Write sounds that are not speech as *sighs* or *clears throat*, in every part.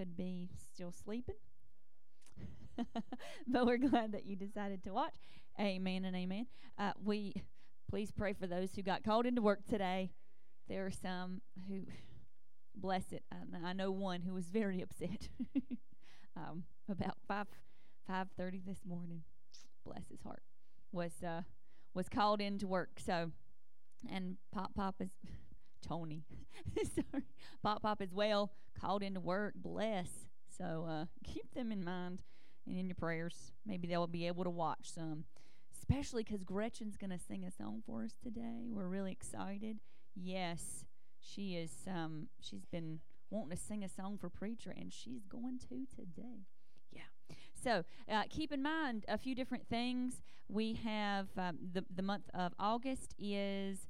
could be still sleeping. *laughs* but we're glad that you decided to watch. Amen and amen. Uh, we please pray for those who got called into work today. There are some who, bless it. I, I know one who was very upset *laughs* um, about five five thirty this morning. Bless his heart. Was uh, was called into work. So, and Pop Pop is Tony. *laughs* Sorry, Pop Pop as well called into work. Bless. So uh, keep them in mind and in your prayers. Maybe they'll be able to watch some, especially because Gretchen's going to sing a song for us today. We're really excited. Yes, she is. Um, she's been wanting to sing a song for preacher, and she's going to today. Yeah. So uh, keep in mind a few different things. We have um, the the month of August is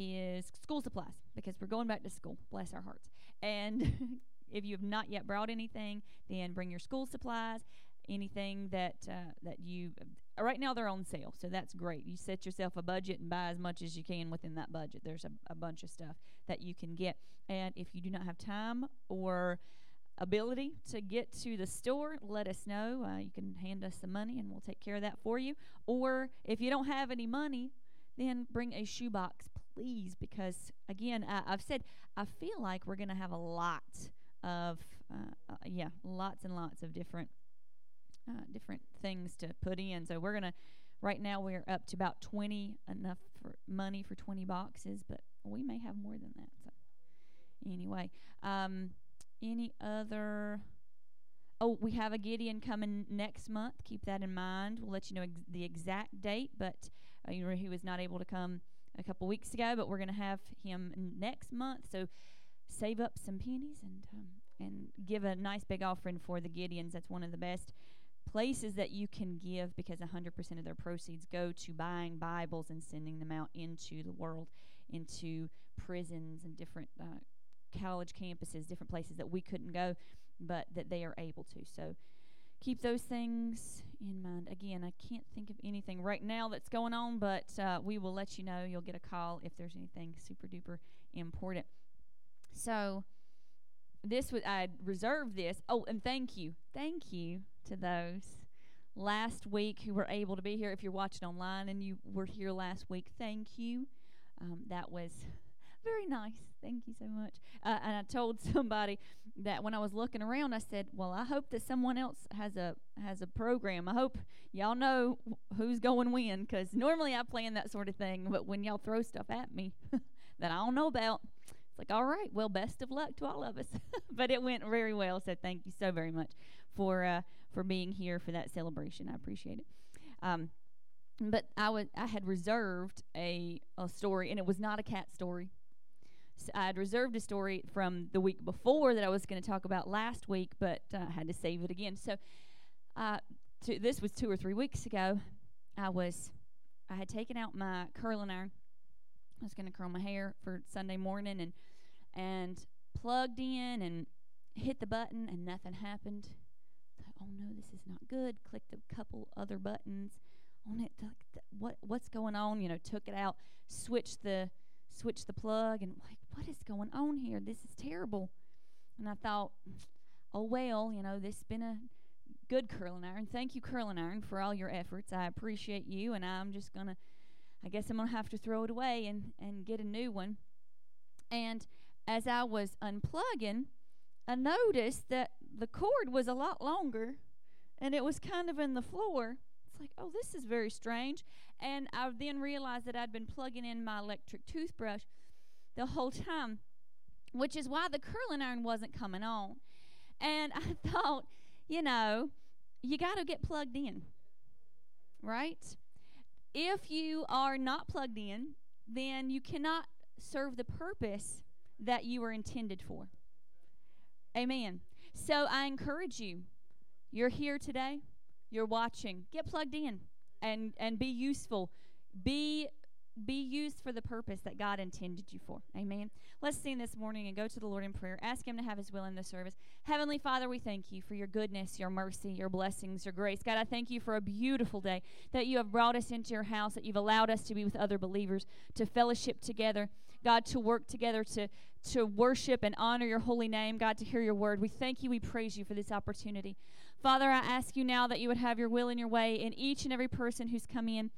is school supplies because we're going back to school. Bless our hearts. And *laughs* if you have not yet brought anything, then bring your school supplies. Anything that uh, that you uh, right now they're on sale, so that's great. You set yourself a budget and buy as much as you can within that budget. There's a, a bunch of stuff that you can get, and if you do not have time or ability to get to the store, let us know. Uh, you can hand us some money and we'll take care of that for you. Or if you don't have any money, then bring a shoebox, please, because again, I, have said I feel like we're going to have a lot of, uh, uh, yeah, lots and lots of different, uh, different things to put in. So we're going to, right now, we're up to about 20, enough for money for 20 boxes, but we may have more than that. So anyway, um, any other? Oh, we have a Gideon coming next month. Keep that in mind. We'll let you know ex- the exact date, but uh, you know, he was not able to come a couple weeks ago, but we're going to have him next month. So save up some pennies and um, and give a nice big offering for the Gideons. That's one of the best places that you can give because 100% of their proceeds go to buying Bibles and sending them out into the world, into prisons and different uh, college campuses, different places that we couldn't go, but that they are able to. So keep those things in mind. Again, I can't think of anything right now that's going on, but uh, we will let you know. You'll get a call if there's anything super duper important. So this was I reserved this. Oh, and thank you, thank you to those last week who were able to be here. If you're watching online and you were here last week, thank you. Um, that was very nice. Thank you so much. Uh, and I told *laughs* somebody that when I was looking around, I said, "Well, I hope that someone else has a has a program. I hope y'all know who's going when, because normally I plan that sort of thing. But when y'all throw stuff at me *laughs* that I don't know about, it's like, all right, well, best of luck to all of us. *laughs* but it went very well. So thank you so very much for uh, for being here for that celebration. I appreciate it. Um, but I was I had reserved a a story, and it was not a cat story. I had reserved a story from the week before that I was going to talk about last week, but uh, I had to save it again. So, uh, to, this was two or three weeks ago. I was, I had taken out my curling iron. I was going to curl my hair for Sunday morning, and and plugged in and hit the button, and nothing happened. Thought, oh no, this is not good. Clicked a couple other buttons on it. What what's going on? You know, took it out, switched the switched the plug and like what is going on here? This is terrible. And i thought oh well you know this has been a good curling iron. Thank you curling iron for all your efforts. I appreciate you and i'm just gonna i guess i'm gonna have to throw it away and and get a new one. And as i was unplugging i noticed that the cord was a lot longer and it was kind of in the floor. It's like, oh, this is very strange. And I then realized that I'd been plugging in my electric toothbrush the whole time, which is why the curling iron wasn't coming on. And *laughs* I thought, you know, you got to get plugged in, right? If you are not plugged in, then you cannot serve the purpose that you were intended for. Amen. So I encourage you. You're here today you're watching, get plugged in and and be useful. Be be used for the purpose that God intended you for. Amen. Let's sing this morning and go to the Lord in prayer. Ask Him to have His will in the service. Heavenly Father, we thank you for your goodness, your mercy, your blessings, your grace. God, I thank you for a beautiful day that you have brought us into your house, that you've allowed us to be with other believers, to fellowship together. God, to work together to to worship and honor your holy name, God, to hear your word. We thank you, we praise you for this opportunity. Father, I ask you now that you would have your will in your way in each and every person who's come in.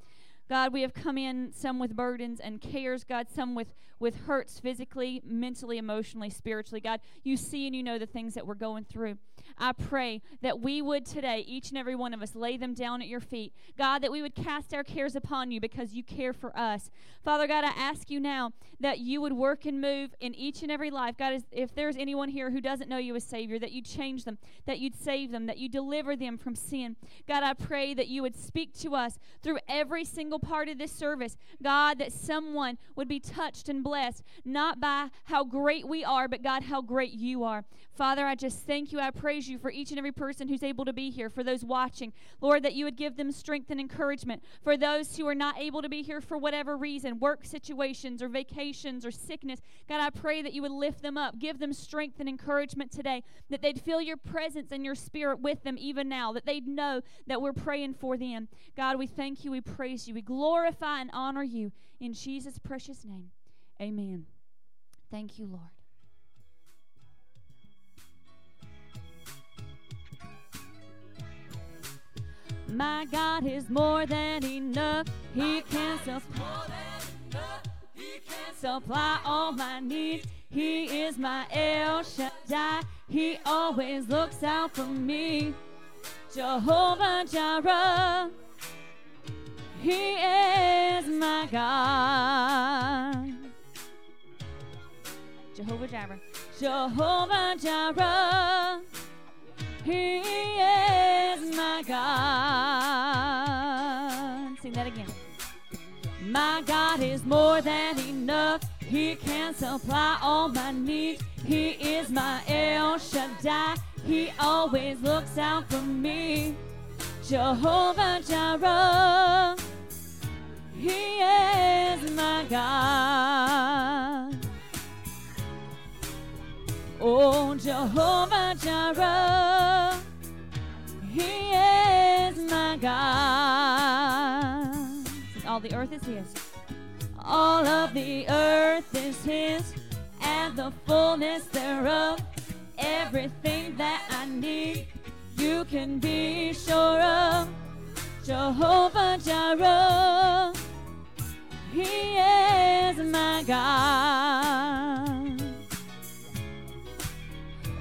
God, we have come in some with burdens and cares, God, some with, with hurts physically, mentally, emotionally, spiritually. God, you see and you know the things that we're going through. I pray that we would today, each and every one of us, lay them down at your feet. God, that we would cast our cares upon you because you care for us. Father God, I ask you now that you would work and move in each and every life. God, if there's anyone here who doesn't know you as Savior, that you'd change them, that you'd save them, that you deliver them from sin. God, I pray that you would speak to us through every single part of this service. God, that someone would be touched and blessed, not by how great we are, but God, how great you are. Father, I just thank you. I praise you for each and every person who's able to be here, for those watching. Lord, that you would give them strength and encouragement. For those who are not able to be here for whatever reason, work situations or vacations or sickness, God, I pray that you would lift them up, give them strength and encouragement today, that they'd feel your presence and your spirit with them even now, that they'd know that we're praying for them. God, we thank you, we praise you, we glorify and honor you in Jesus' precious name. Amen. Thank you, Lord. My God is more than enough. He can supply, supply all my needs. He is my El Shaddai. He always looks out for me. Jehovah Jireh. He is my God. Jehovah Jireh. Jehovah Jireh. He is my God. Sing that again. My God is more than enough. He can supply all my needs. He is my El Shaddai. He always looks out for me. Jehovah Jireh. He is my God. Oh, Jehovah Jireh, He is my God. All the earth is His. All of the earth is His, and the fullness thereof. Everything that I need, you can be sure of. Jehovah Jireh, He is my God.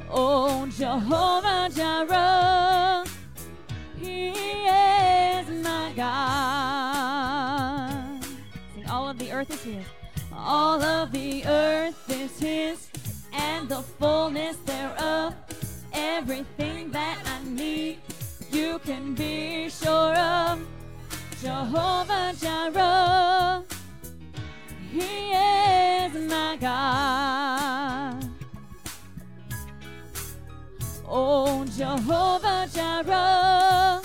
Oh, Jehovah Jireh, He is my God. Sing, all of the earth is His. All of the earth is His, and the fullness thereof. Everything that I need, you can be sure of. Jehovah Jireh, He is my God. Oh, Jehovah Jireh,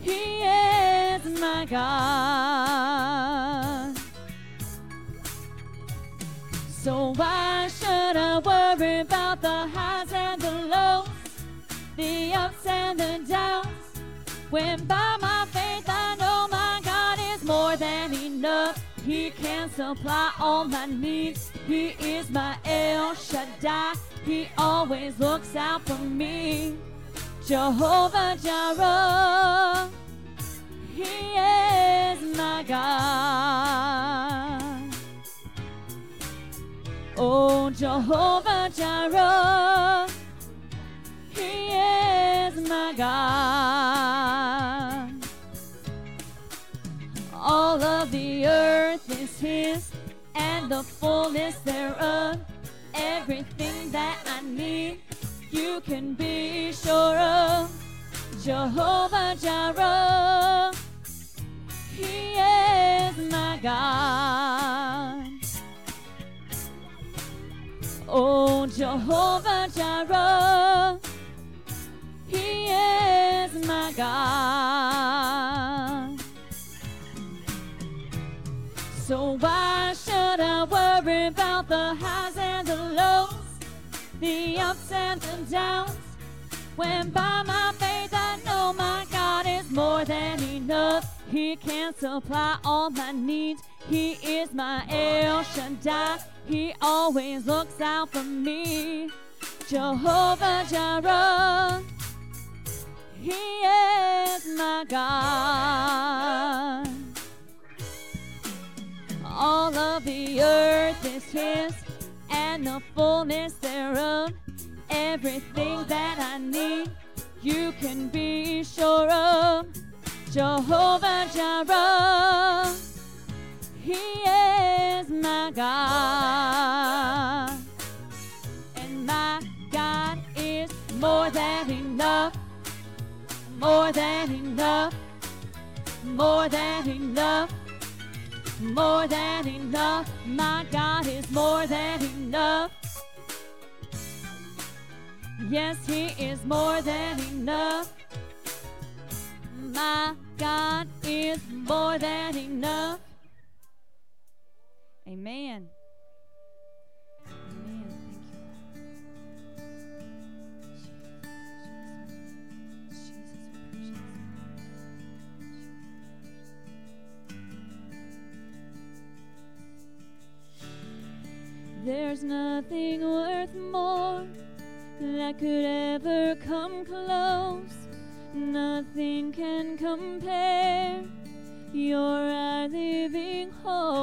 He is my God. And downs, when by my faith I know my God is more than enough. He can supply all my needs. He is my El Shaddai. He always looks out for me. Jehovah Jireh. He is my God. Oh, Jehovah Jireh. My God. All of the earth is His, and the fullness thereof. Everything that I need, you can be sure of. Jehovah Jireh, He is my God. Oh, Jehovah Jireh, my God. So why should I worry about the highs and the lows, the ups and the downs? When by my faith I know my God is more than enough. He can supply all my needs. He is my El Shaddai. He always looks out for me. Jehovah Jireh. He is my God. All of the earth is His and the fullness thereof. Everything that I need, you can be sure of. Jehovah Jireh, He is my God. And my God is more than enough, more than enough, more than enough, more than enough. My God is more than enough. Yes, He is more than enough. My God is more than enough. Amen. There's nothing worth more that could ever come close. Nothing can compare. You're our living hope.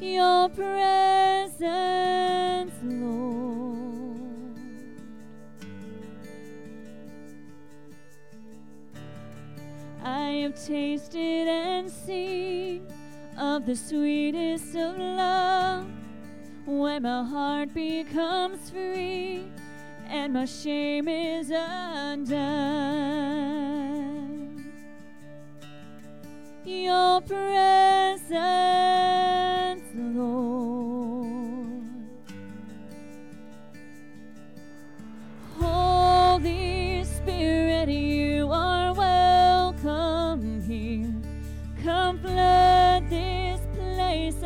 Your presence, Lord. I have tasted and seen of the sweetest of love when my heart becomes free and my shame is undone. Your presence, Lord.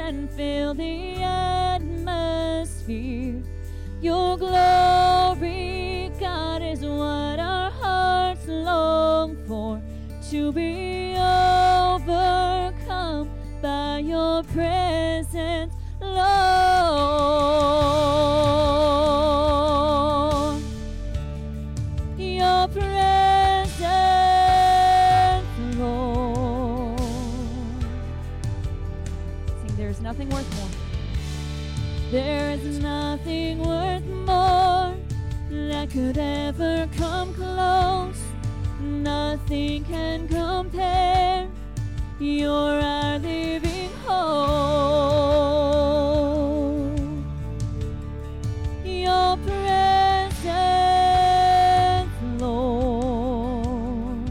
And fill the atmosphere. Your glory, God, is what our hearts long for. To be overcome by your presence, could ever come close. Nothing can compare. You're our living hope. Your presence, Lord.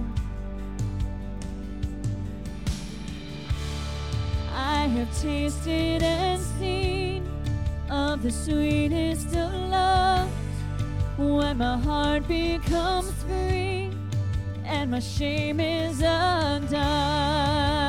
I have tasted and seen of the sweetest my heart becomes free and my shame is undone.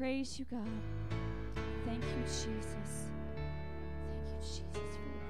Praise you, God. Thank you, Jesus. Thank you, Jesus, for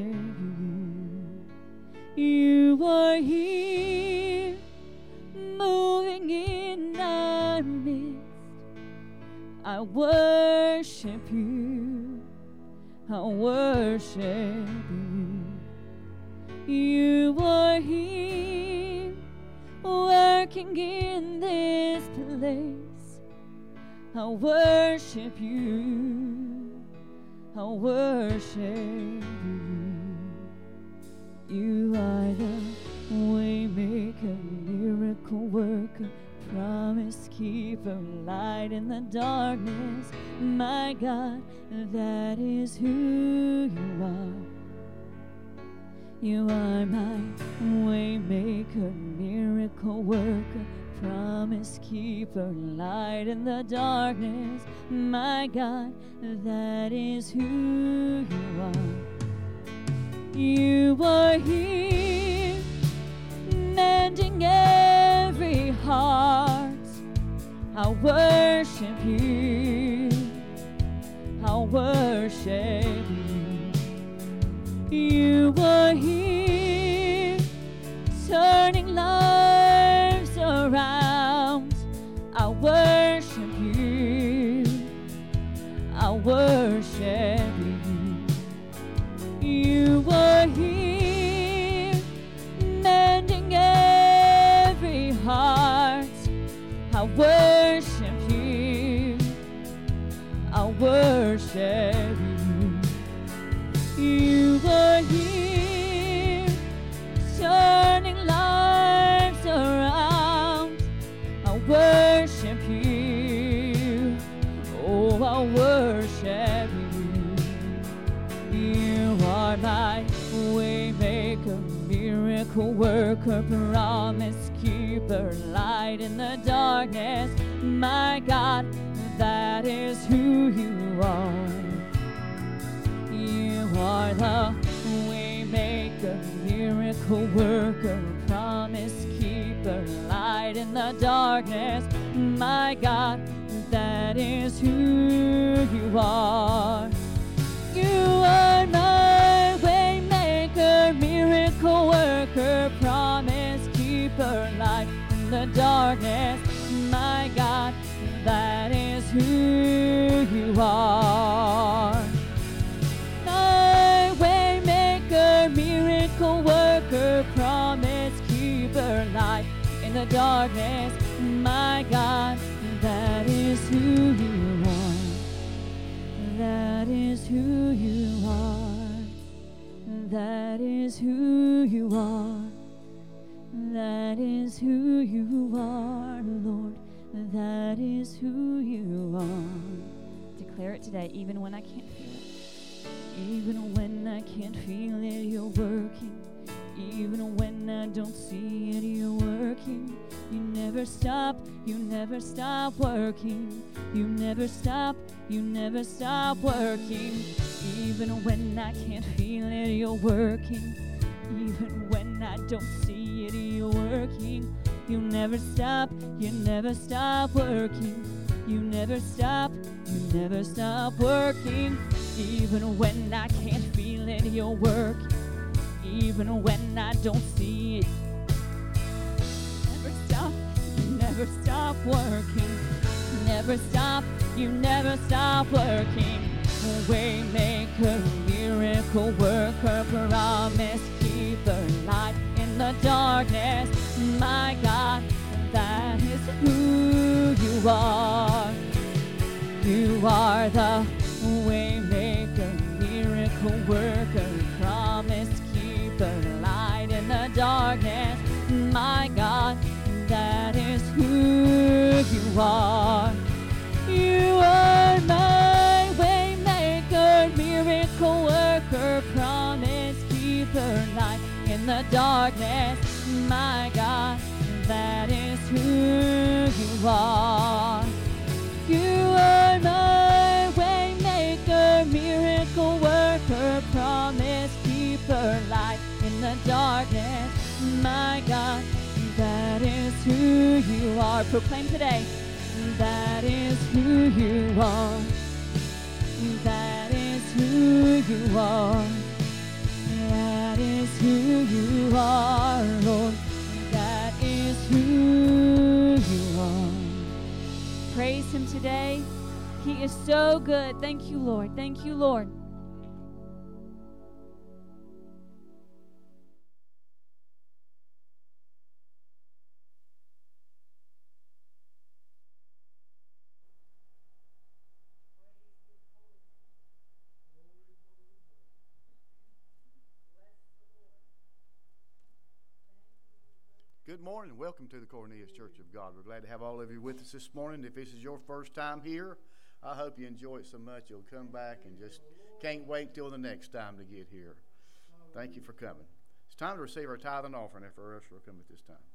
worship you. You are here, working in this place. I worship you. I worship you. You are the waymaker, miracle worker, promise keeper, light in the darkness. My God, that is who you are. You are my waymaker, miracle worker, promise keeper, light in the darkness. My God, that is who you are. You are here, mending every heart. I worship you. I worship you. You are here, turning lives light in the darkness. My God, that is who you are. You are the waymaker, miracle worker, promise keeper, light in the darkness. My God, that is who you are. The darkness. My God, that is who you are. My waymaker, miracle worker, promise keeper, light in the darkness. My God, that is who you are. That is who you are. That is who you are. That is who you are, Lord. That is who you are. Declare it today, even when I can't feel it. Even when I can't feel it, you're working. Even when I don't see it, you're working. You never stop, you never stop working. You never stop, you never stop working. Even when I can't feel it, you're working. Even when I don't see you're working. You never stop, you never stop working. You never stop, you never stop working. Even when I can't feel it, you're working. Even when I don't see it. Never stop, you never stop working. Never stop, you never stop working. Waymaker, miracle worker, promise keeper, light the darkness. My God, that is who you are. You are the waymaker, miracle worker, promise keeper, light in the darkness. My God, that is who you are. You are my waymaker, miracle worker, promise keeper, light in the darkness. My God, that is who you are. You are my waymaker, miracle worker, promise keeper, light in the darkness. My God, that is who you are. Proclaim today. That is who you are. That is who you are. Is who you are, Lord. That is who you are. Praise Him today. He is so good. Thank you, Lord. Thank you, Lord. Morning. Welcome to the Cornelius Church of God. We're glad to have all of you with us this morning. If this is your first time here, I hope you enjoy it so much you'll come back and just can't wait till the next time to get here. Thank you for coming. It's time to receive our tithe and offering if our usher will come at this time.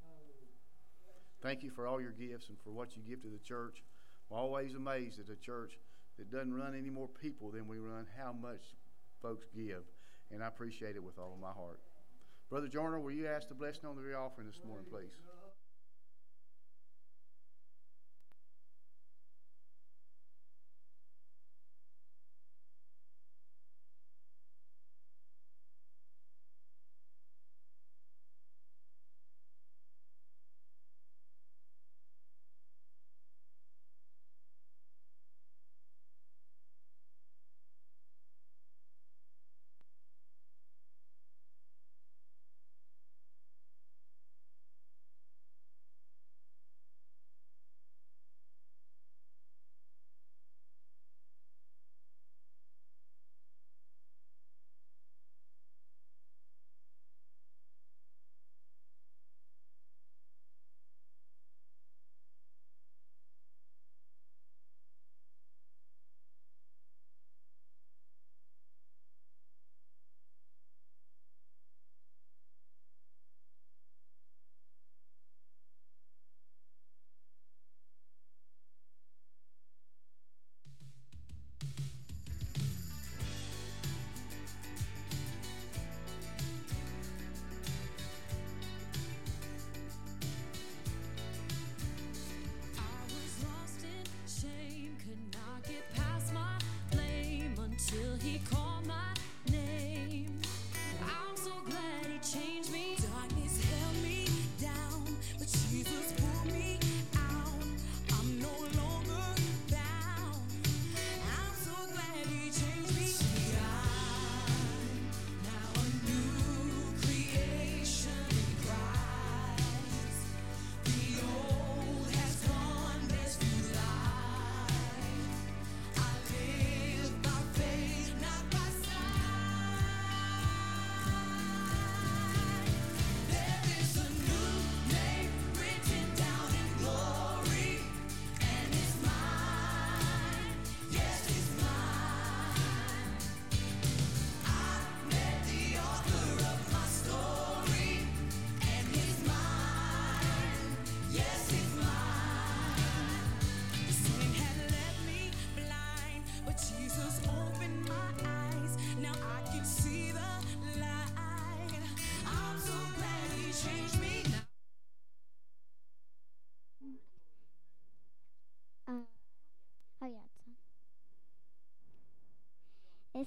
Thank you for all your gifts and for what you give to the church. I'm always amazed at a church that doesn't run any more people than we run, how much folks give. And I appreciate it with all of my heart. Brother Joyner, will you ask the blessing on the offering this morning, please?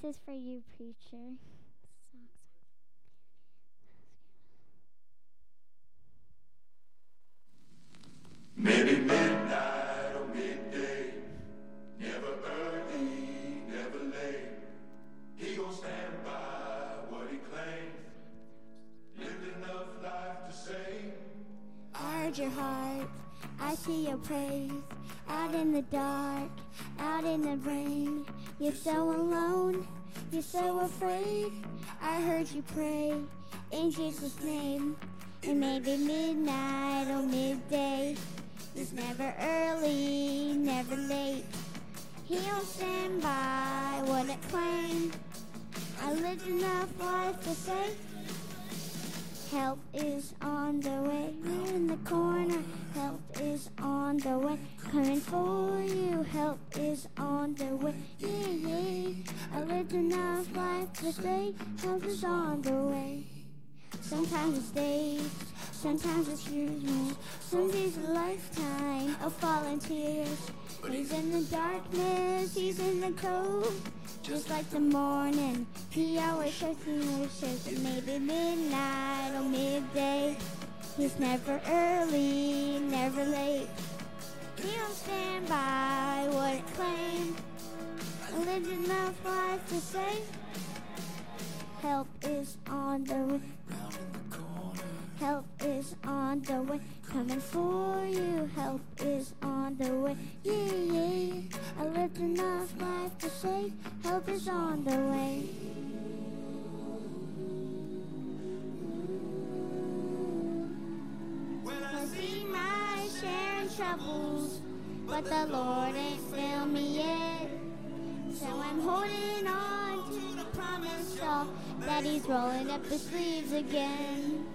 This is for you, preacher. You're so alone, you're so afraid. I heard you pray in Jesus' name. It may be midnight or midday. It's never early, never late. He'll stand by what it claimed. I lived enough life to say Help is on the way. In the corner. Help is on the way. Coming for you. Help is on the way. Yeah, yeah. I lived enough life to say help is on the way. Sometimes it's days, sometimes it's years. Some days a lifetime of falling tears. He's in the darkness, he's in the cold. Just like the morning, he always shows me wishes. It may midnight or midday. He's never early, never late. He don't stand by what it claimed. I lived enough life to say help is on the way. Help is on the way. Coming for you. Help is on the way. Yeah, yeah. I lived enough life to say help is on the way. Well, I see my share of troubles, but the Lord ain't failed me yet. So I'm holding on to the promise shawl that He's rolling up His sleeves again.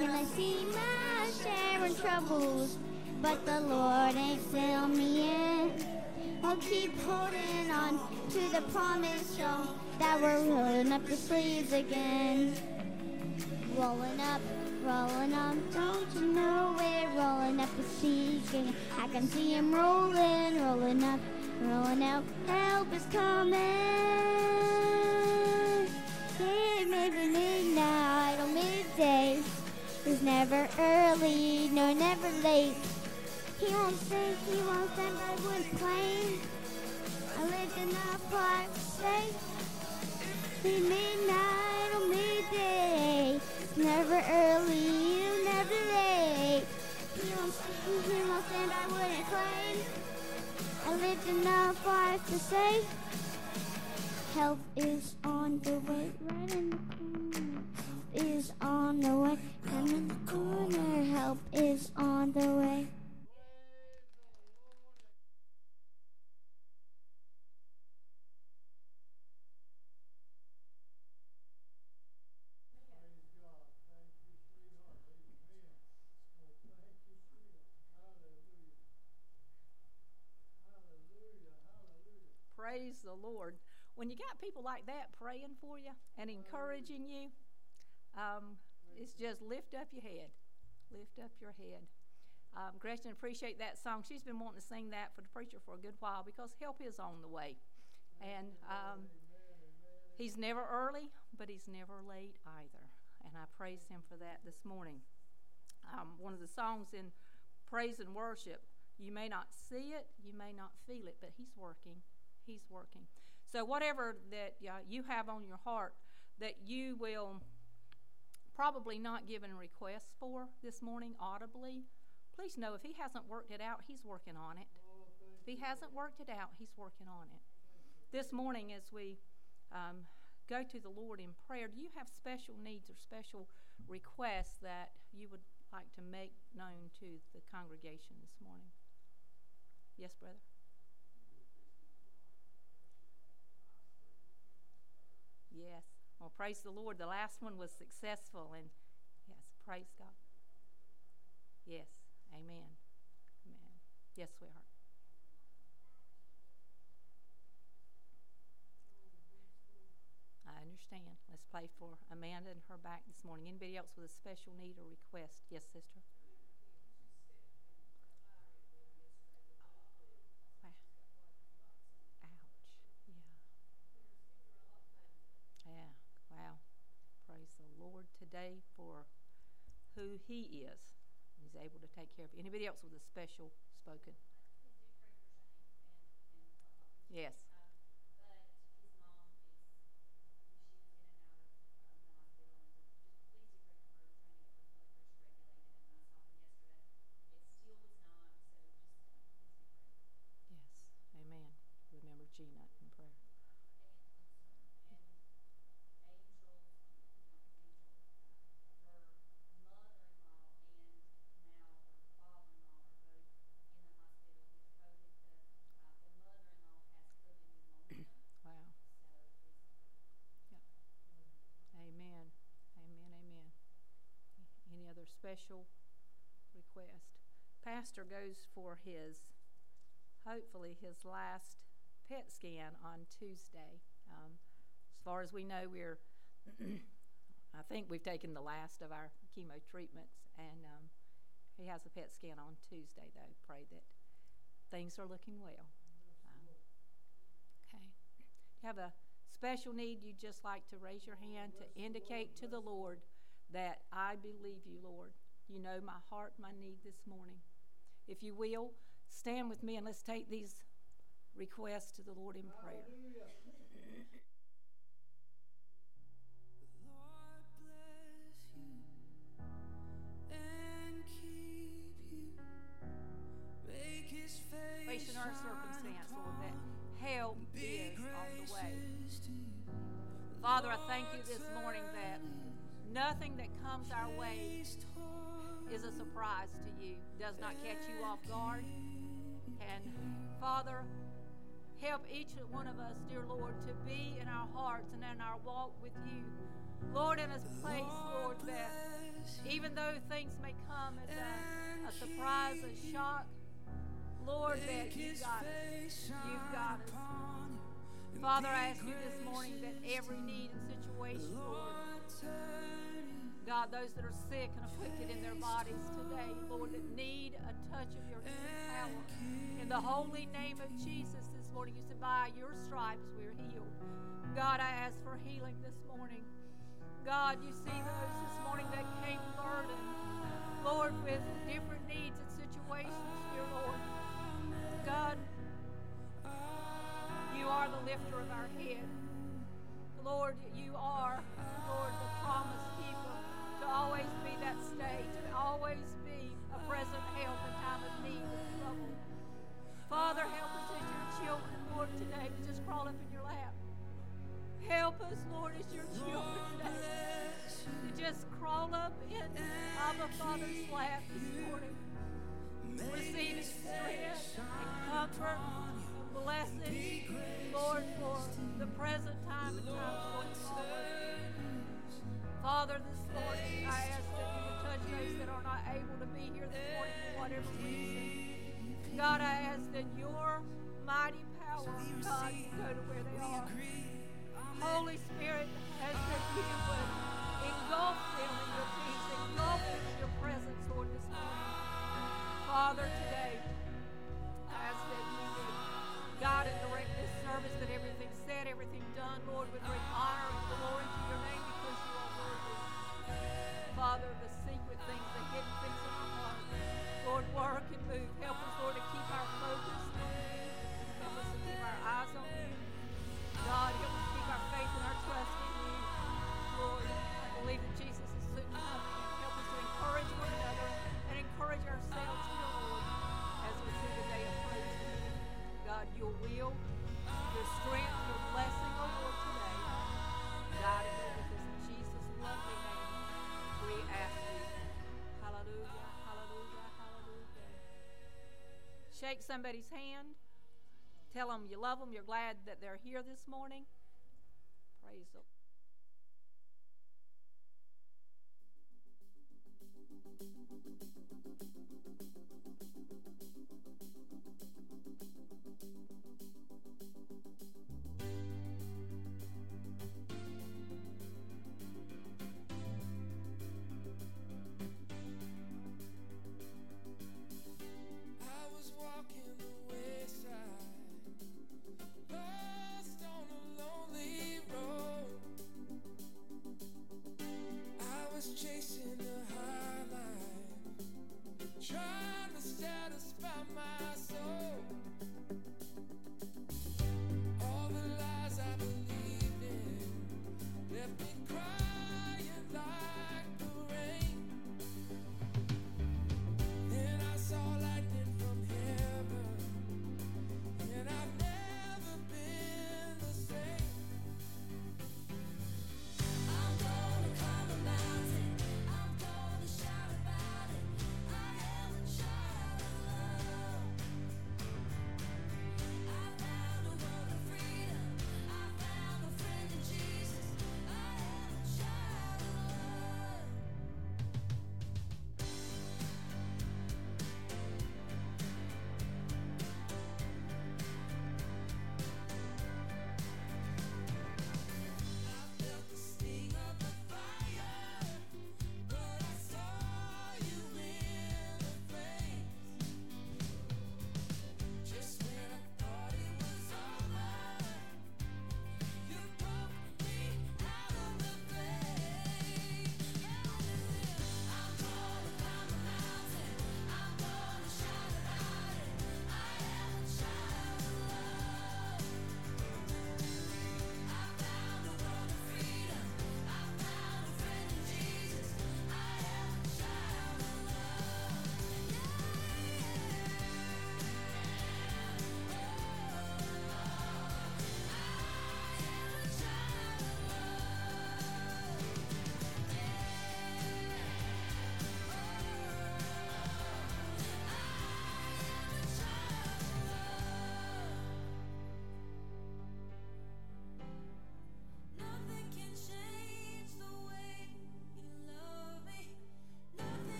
And I see my share of troubles, but the Lord ain't failed me yet. I'll keep holding on to the promise shawl that we're rolling up the sleeves again. Rolling up, rolling up, don't you know we're rolling up the sleeves again? I can see him rolling, rolling up, rolling out. Help is coming. It may be midnight or midday. It's never early, no, never late. He won't say, he won't stand by wood plane. I lived enough life to say. Be midnight or midday. Never early, you never late. He won't, say he won't stand by wood claim. I lived enough life to say. Help is on the way, right in the corner. Is on the way, I'm in the corner. Help is on the way. Praise the Lord. When you got people like that praying for you and encouraging you, um, it's just lift up your head. Lift up your head. Um, Gretchen, appreciate that song. She's been wanting to sing that for the preacher for a good while because help is on the way. And um, he's never early, but he's never late either. And I praise him for that this morning. Um, one of the songs in praise and worship, you may not see it, you may not feel it, but he's working. He's working. So, whatever that uh, you have on your heart that you will probably not given requests for this morning audibly, please know if he hasn't worked it out, he's working on it. If he hasn't worked it out, he's working on it. This morning, as we um, go to the Lord in prayer, do you have special needs or special requests that you would like to make known to the congregation this morning? Yes, brother? Yes. Well, praise the Lord. The last one was successful, and yes, praise God. Yes. Amen. Amen. Yes, sweetheart. I understand. Let's pray for Amanda and her back this morning. Anybody else with a special need or request? Yes, sister. Wow. Ouch. Yeah. today for He is. He's able to take care of. Anybody else with a special spoken? Yes. Yes. Amen. Remember Gina in prayer. Wow. Yep. Amen. Amen. Amen. Any other special request? Pastor goes for his, hopefully, his last PET scan on Tuesday. Um, as far as we know, we're, *clears throat* I think we've taken the last of our chemo treatments, and um, he has a PET scan on Tuesday, though. Pray that things are looking well. Um, Okay. You have a special need, you'd just like to raise your hand to indicate to the Lord that I believe you, Lord. You know my heart, my need this morning. If you will, stand with me and let's take these requests to the Lord in prayer. Lord bless you and keep you. Make his face Facing our circumstance, Lord, that help is on the way. gracious to you. Father, I thank you this morning that nothing that comes our way surprise to you, does not catch you off guard. And Father, help each one of us, dear Lord, to be in our hearts and in our walk with you. Lord, in a place, Lord, that even though things may come as a, a surprise, a shock, Lord, that you've got us. You've got us. Father, I ask you this morning that every need and situation, Lord, God, those that are sick and afflicted in their bodies today, Lord, that need a touch of your power. In the holy name of Jesus this morning, you said, by your stripes we're healed. God, I ask for healing this morning. God, you see those this morning that came burdened, Lord, with different needs and situations, dear Lord. God, you are the lifter of our head. Lord, you are, Lord, the promise always be that stay, to always be a present help in time of need and trouble. Father, help us as your children, Lord, today to just crawl up in your lap. Help us, Lord, as your children today to just crawl up in Abba Father's lap this morning, receiving strength and comfort and blessing, Lord, for the present time and times going forward. Father, this morning I ask that you would touch those that are not able to be here this morning for whatever reason. God, I ask that your mighty power, God, go to where they are. Holy Spirit, as that you would engulf them in your peace, engulf them in your presence, Lord, this morning. Father, today, I ask that you would guide and direct this service, that everything said, everything done, Lord, would bring somebody's hand. Tell them you love them. You're glad that they're here this morning. Praise the I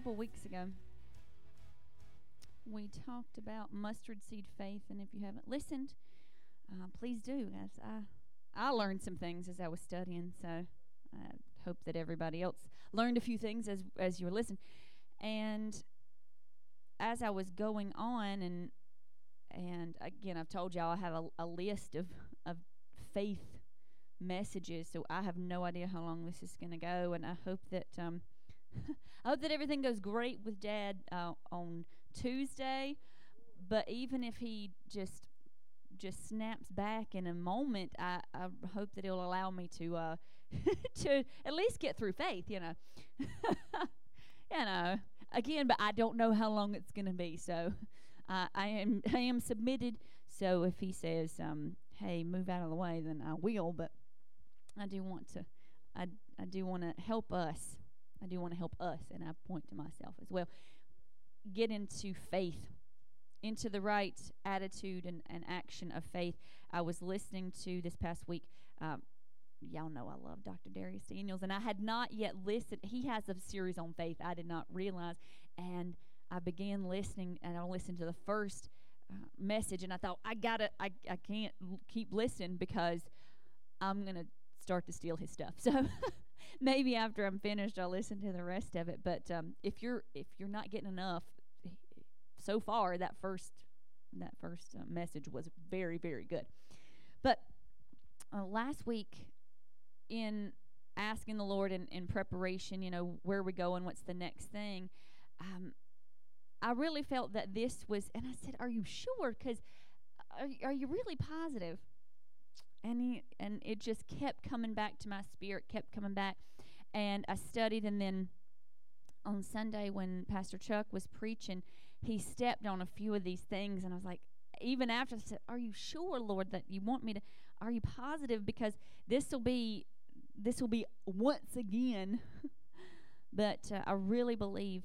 couple weeks ago, we talked about mustard seed faith, and if you haven't listened, uh, please do. As I, I learned some things as I was studying, so I hope that everybody else learned a few things as as you were listening. And as I was going on, and and again, I've told y'all I have a, a list of of faith messages, so I have no idea how long this is going to go, and I hope that um, I hope that everything goes great with Dad uh, on Tuesday. But even if he just just snaps back in a moment, I, I hope that he'll allow me to uh, *laughs* to at least get through faith. You know, *laughs* you know. Again, but I don't know how long it's going to be, so uh, I am *laughs* I am submitted. So if he says, um, "Hey, move out of the way," then I will. But I do want to, I I do want to help us. I do want to help us, and I point to myself as well. Get into faith, into the right attitude and, and action of faith. I was listening to this past week. Um, y'all know I love Dr. Dharius Daniels, and I had not yet listened. He has a series on faith I did not realize, and I began listening, and I listened to the first uh, message, and I thought I gotta, I I can't l- keep listening because I'm gonna start to steal his stuff. *laughs* So maybe after I'm finished, I'll listen to the rest of it. But um, if you're if you're not getting enough, so far that first that first uh, message was very very good. But uh, last week, in asking the Lord in, in preparation, you know, where we go and what's the next thing, um, I really felt that this was, and I said, "Are you sure? Because are, are you really positive?" And he, and it just kept coming back to my spirit, kept coming back, and I studied, and then on Sunday when Pastor Chuck was preaching, he stepped on a few of these things, and I was like, even after I said, "Are you sure, Lord, that you want me to? Are you positive? Because this will be, this will be once again." *laughs* but uh, I really believe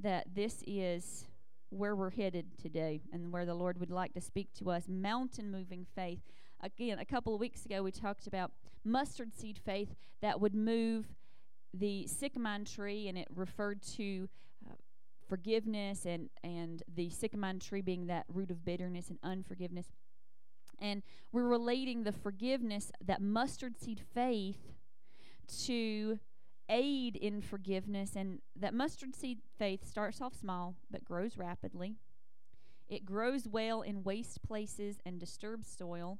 that this is where we're headed today, and where the Lord would like to speak to us. Mountain moving faith. Again, a couple of weeks ago, we talked about mustard seed faith that would move the sycamore tree, and it referred to uh, forgiveness and and the sycamore tree being that root of bitterness and unforgiveness. And we're relating the forgiveness that mustard seed faith to aid in forgiveness and that mustard seed faith starts off small but grows rapidly. It grows well in waste places and disturbed soil,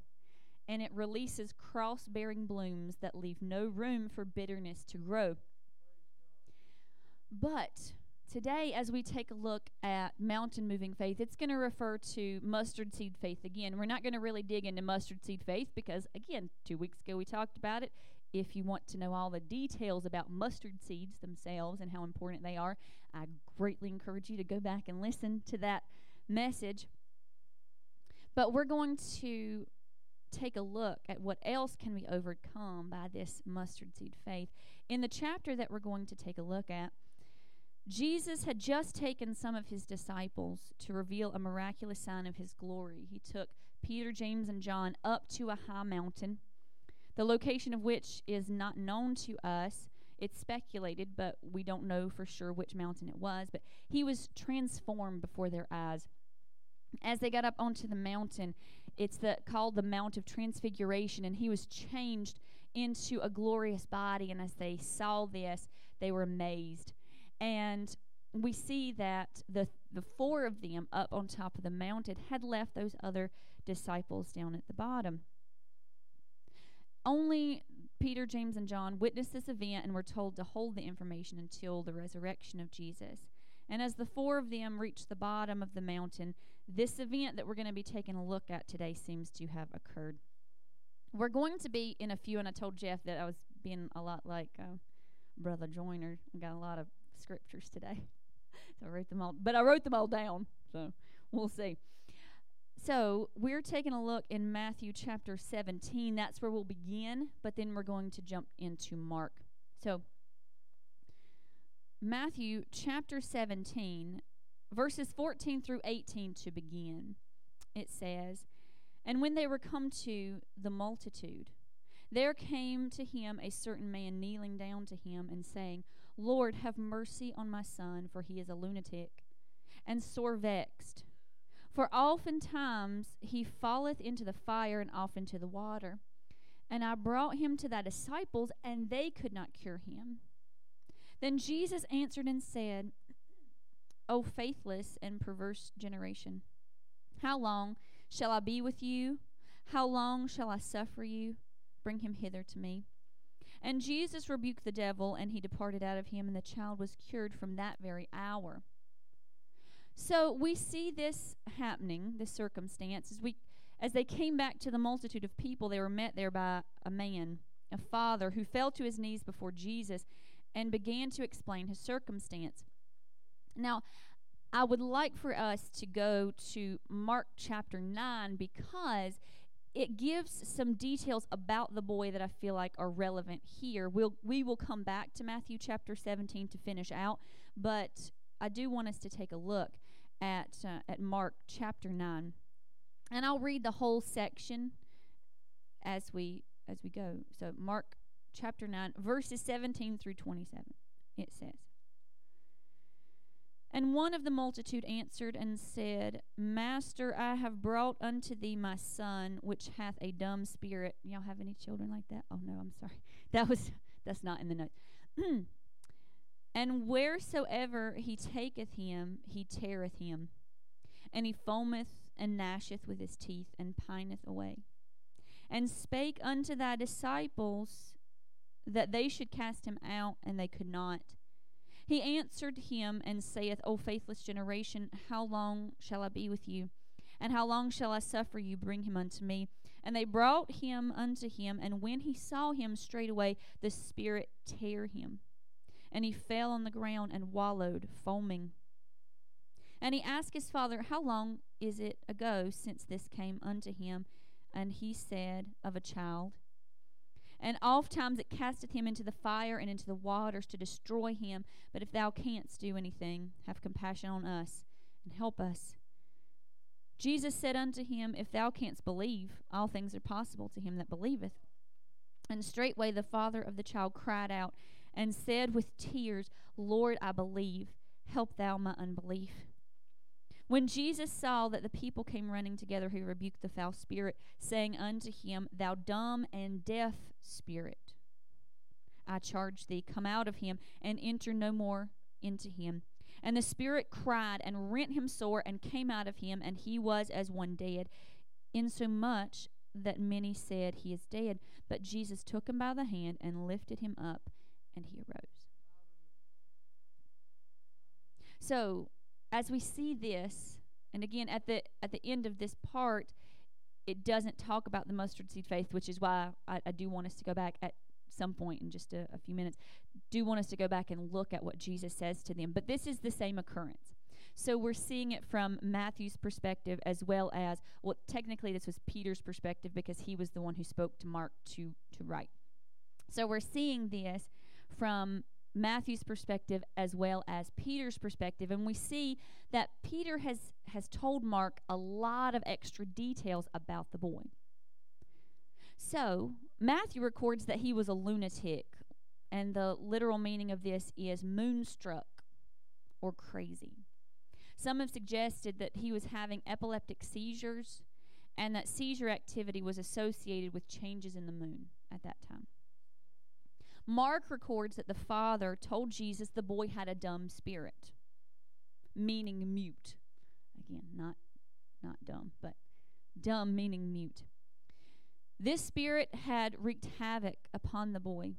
and it releases cross bearing blooms that leave no room for bitterness to grow. But today, as we take a look at mountain moving faith, it's going to refer to mustard seed faith again. We're not going to really dig into mustard seed faith because, again, two weeks ago we talked about it. If you want to know all the details about mustard seeds themselves and how important they are, I greatly encourage you to go back and listen to that message. But we're going to take a look at what else can we overcome by this mustard seed faith. In the chapter that we're going to take a look at, Jesus had just taken some of his disciples to reveal a miraculous sign of his glory. He took Peter, James, and John up to a high mountain, the location of which is not known to us. It's speculated, but we don't know for sure which mountain it was. But he was transformed before their eyes. As they got up onto the mountain, it's the, called the Mount of Transfiguration, and he was changed into a glorious body. And as they saw this, they were amazed and we see that the the four of them up on top of the mountain had left those other disciples down at the bottom. Only Peter, James, and John witnessed this event and were told to hold the information until the resurrection of Jesus. And as the four of them reached the bottom of the mountain, this event that we're going to be taking a look at today seems to have occurred. We're going to be in a few, and I told Jeff that I was being a lot like uh, Brother Joyner. I got a lot of scriptures today. *laughs* so I wrote them all, but I wrote them all down. So we'll see. So we're taking a look in Matthew chapter 17. That's where we'll begin, but then we're going to jump into Mark. So Matthew chapter 17, verses 14 through 18 to begin. It says, And when they were come to the multitude, there came to him a certain man kneeling down to him and saying, Lord, have mercy on my son, for he is a lunatic and sore vexed. For oftentimes he falleth into the fire and often to the water. And I brought him to thy disciples, and they could not cure him. Then Jesus answered and said, O faithless and perverse generation, how long shall I be with you? How long shall I suffer you? Bring him hither to me. And Jesus rebuked the devil, and he departed out of him, and the child was cured from that very hour. So we see this happening, this circumstance, as we as they came back to the multitude of people, they were met there by a man, a father, who fell to his knees before Jesus and began to explain his circumstance. Now, I would like for us to go to Mark chapter 9 because it gives some details about the boy that I feel like are relevant here. We'll we will come back to Matthew chapter 17 to finish out, but I do want us to take a look at uh, at Mark chapter 9. And I'll read the whole section as we as we go. So Mark chapter 9 verses 17 through 27. It says and one of the multitude answered and said, Master, I have brought unto thee my son, which hath a dumb spirit. Y'all have any children like that? Oh no, I'm sorry. *laughs* That was that's not in the notes. *clears throat* and wheresoever he taketh him, he teareth him, and he foameth and gnasheth with his teeth, and pineth away. And spake unto thy disciples that they should cast him out, and they could not. He answered him and saith, O faithless generation, how long shall I be with you? And how long shall I suffer you? Bring him unto me. And they brought him unto him, and when he saw him straightway, the spirit tear him. And he fell on the ground and wallowed, foaming. And he asked his father, How long is it ago since this came unto him? And he said, Of a child. And oft times it casteth him into the fire and into the waters to destroy him. But if thou canst do anything, have compassion on us and help us. Jesus said unto him, If thou canst believe, all things are possible to him that believeth. And straightway the father of the child cried out and said with tears, Lord, I believe, help thou my unbelief. When Jesus saw that the people came running together, he rebuked the foul spirit, saying unto him, Thou dumb and deaf spirit, I charge thee, come out of him, and enter no more into him. And the spirit cried and rent him sore, and came out of him, and he was as one dead, insomuch that many said, He is dead. But Jesus took him by the hand and lifted him up, and he arose. So, as we see this, and again at the at the end of this part, it doesn't talk about the mustard seed faith, which is why I, I do want us to go back at some point in just a, a few minutes. Do want us to go back and look at what Jesus says to them. But this is the same occurrence. So we're seeing it from Matthew's perspective as well as well technically this was Peter's perspective because he was the one who spoke to Mark to to write. So we're seeing this from Matthew's perspective as well as Peter's perspective and we see that Peter has has told Mark a lot of extra details about the boy. So, Matthew records that he was a lunatic and the literal meaning of this is moonstruck or crazy. Some have suggested that he was having epileptic seizures and that seizure activity was associated with changes in the moon at that time. Mark records that the father told Jesus the boy had a dumb spirit, meaning mute. Again, not not dumb, but dumb meaning mute. This spirit had wreaked havoc upon the boy.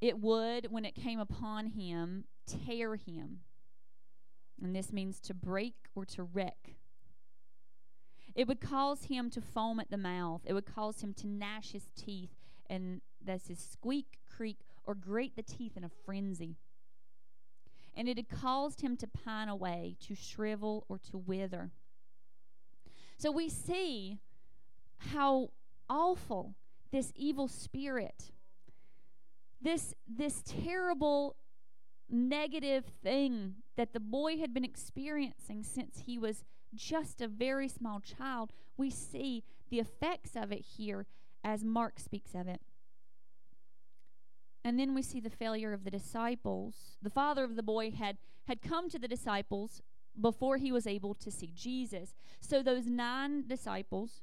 It would, when it came upon him, tear him. And this means to break or to wreck. It would cause him to foam at the mouth. It would cause him to gnash his teeth, and that's his squeak, creak, or grate the teeth in a frenzy. And it had caused him to pine away, to shrivel, or to wither. So we see how awful this evil spirit, this this terrible negative thing that the boy had been experiencing since he was just a very small child, we see the effects of it here as Mark speaks of it. And then we see the failure of the disciples. The father of the boy had had come to the disciples before he was able to see Jesus. So those nine disciples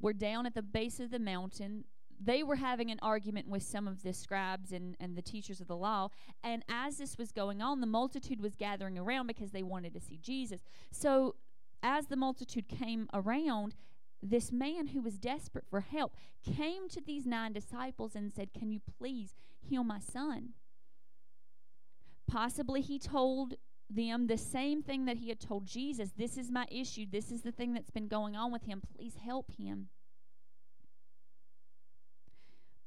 were down at the base of the mountain. They were having an argument with some of the scribes and, and the teachers of the law. And as this was going on, the multitude was gathering around because they wanted to see Jesus. So as the multitude came around, this man who was desperate for help came to these nine disciples and said, Can you please heal my son? Possibly he told them the same thing that he had told Jesus This is my issue. This is the thing that's been going on with him. Please help him.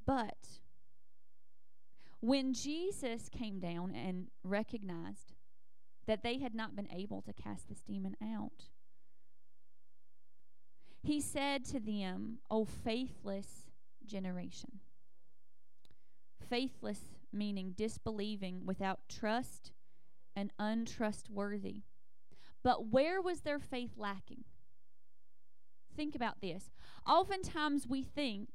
But when Jesus came down and recognized that they had not been able to cast this demon out, he said to them, O faithless generation. Faithless meaning disbelieving without trust and untrustworthy. But where was their faith lacking? Think about this. Oftentimes we think,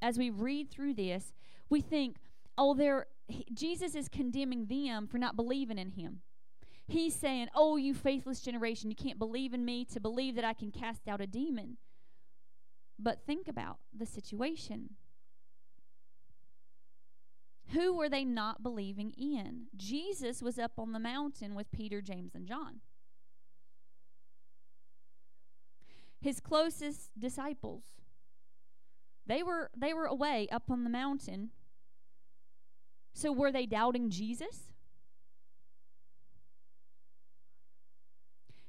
as we read through this, we think, oh, they're, Jesus is condemning them for not believing in him. He's saying, oh, you faithless generation, you can't believe in me to believe that I can cast out a demon. But think about the situation. Who were they not believing in? Jesus was up on the mountain with Peter, James, and John. His closest disciples. They were they were away up on the mountain. So were they doubting Jesus?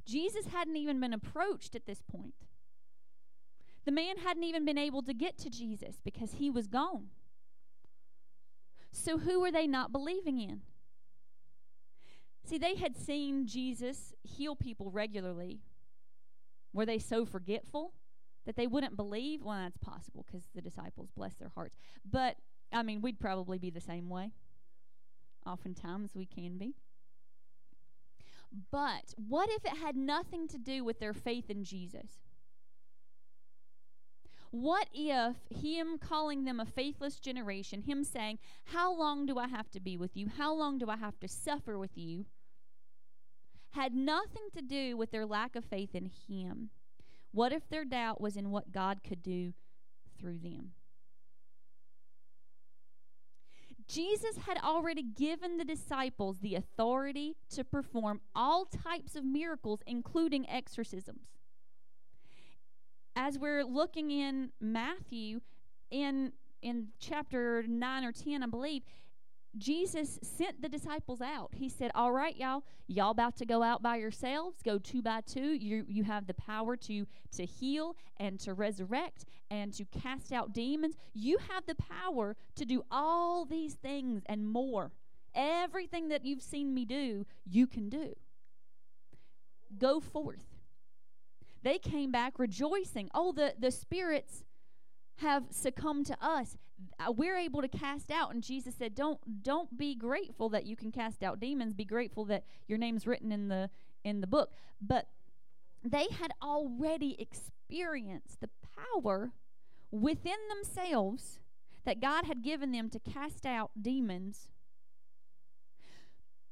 Jesus hadn't even been approached at this point. The man hadn't even been able to get to Jesus because he was gone. So, who were they not believing in? See, they had seen Jesus heal people regularly. Were they so forgetful that they wouldn't believe? Well, that's possible because the disciples, bless their hearts. But, I mean, we'd probably be the same way. Oftentimes, we can be. But what if it had nothing to do with their faith in Jesus? What if him calling them a faithless generation, him saying, How long do I have to be with you? How long do I have to suffer with you? had nothing to do with their lack of faith in him. What if their doubt was in what God could do through them? Jesus had already given the disciples the authority to perform all types of miracles, including exorcisms. As we're looking in Matthew, in in chapter 9 or 10, I believe, Jesus sent the disciples out. He said, "All right, y'all, y'all about to go out by yourselves, go two by two. You you have the power to to heal and to resurrect and to cast out demons. You have the power to do all these things and more. Everything that you've seen me do, you can do. Go forth." They came back rejoicing. Oh, the the spirits have succumbed to us. Uh, we're able to cast out. And jesus said don't don't be grateful that you can cast out demons. Be grateful that your name's written in the in the book. But they had already experienced the power within themselves that god had given them to cast out demons.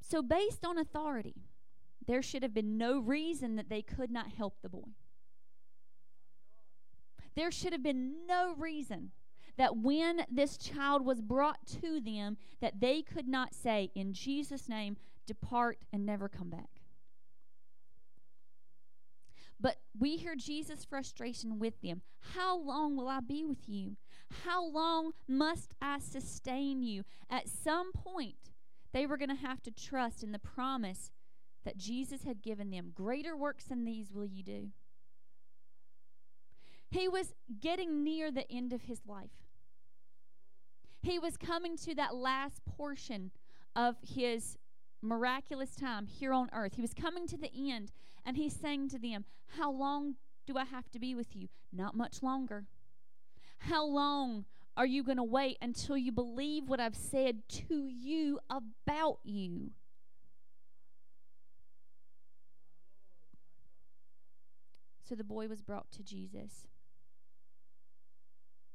So based on authority there should have been no reason that they could not help the boy there should have been no reason that when this child was brought to them that they could not say in Jesus name depart and never come back. But we hear Jesus' frustration with them. How long will I be with you? How long must I sustain you? At some point, they were going to have to trust in the promise that Jesus had given them. Greater works than these will you do. He was getting near the end of his life. He was coming to that last portion of his miraculous time here on earth. He was coming to the end, and he's saying to them, How long do I have to be with you? Not much longer. How long are you going to wait until you believe what I've said to you about you? So the boy was brought to Jesus.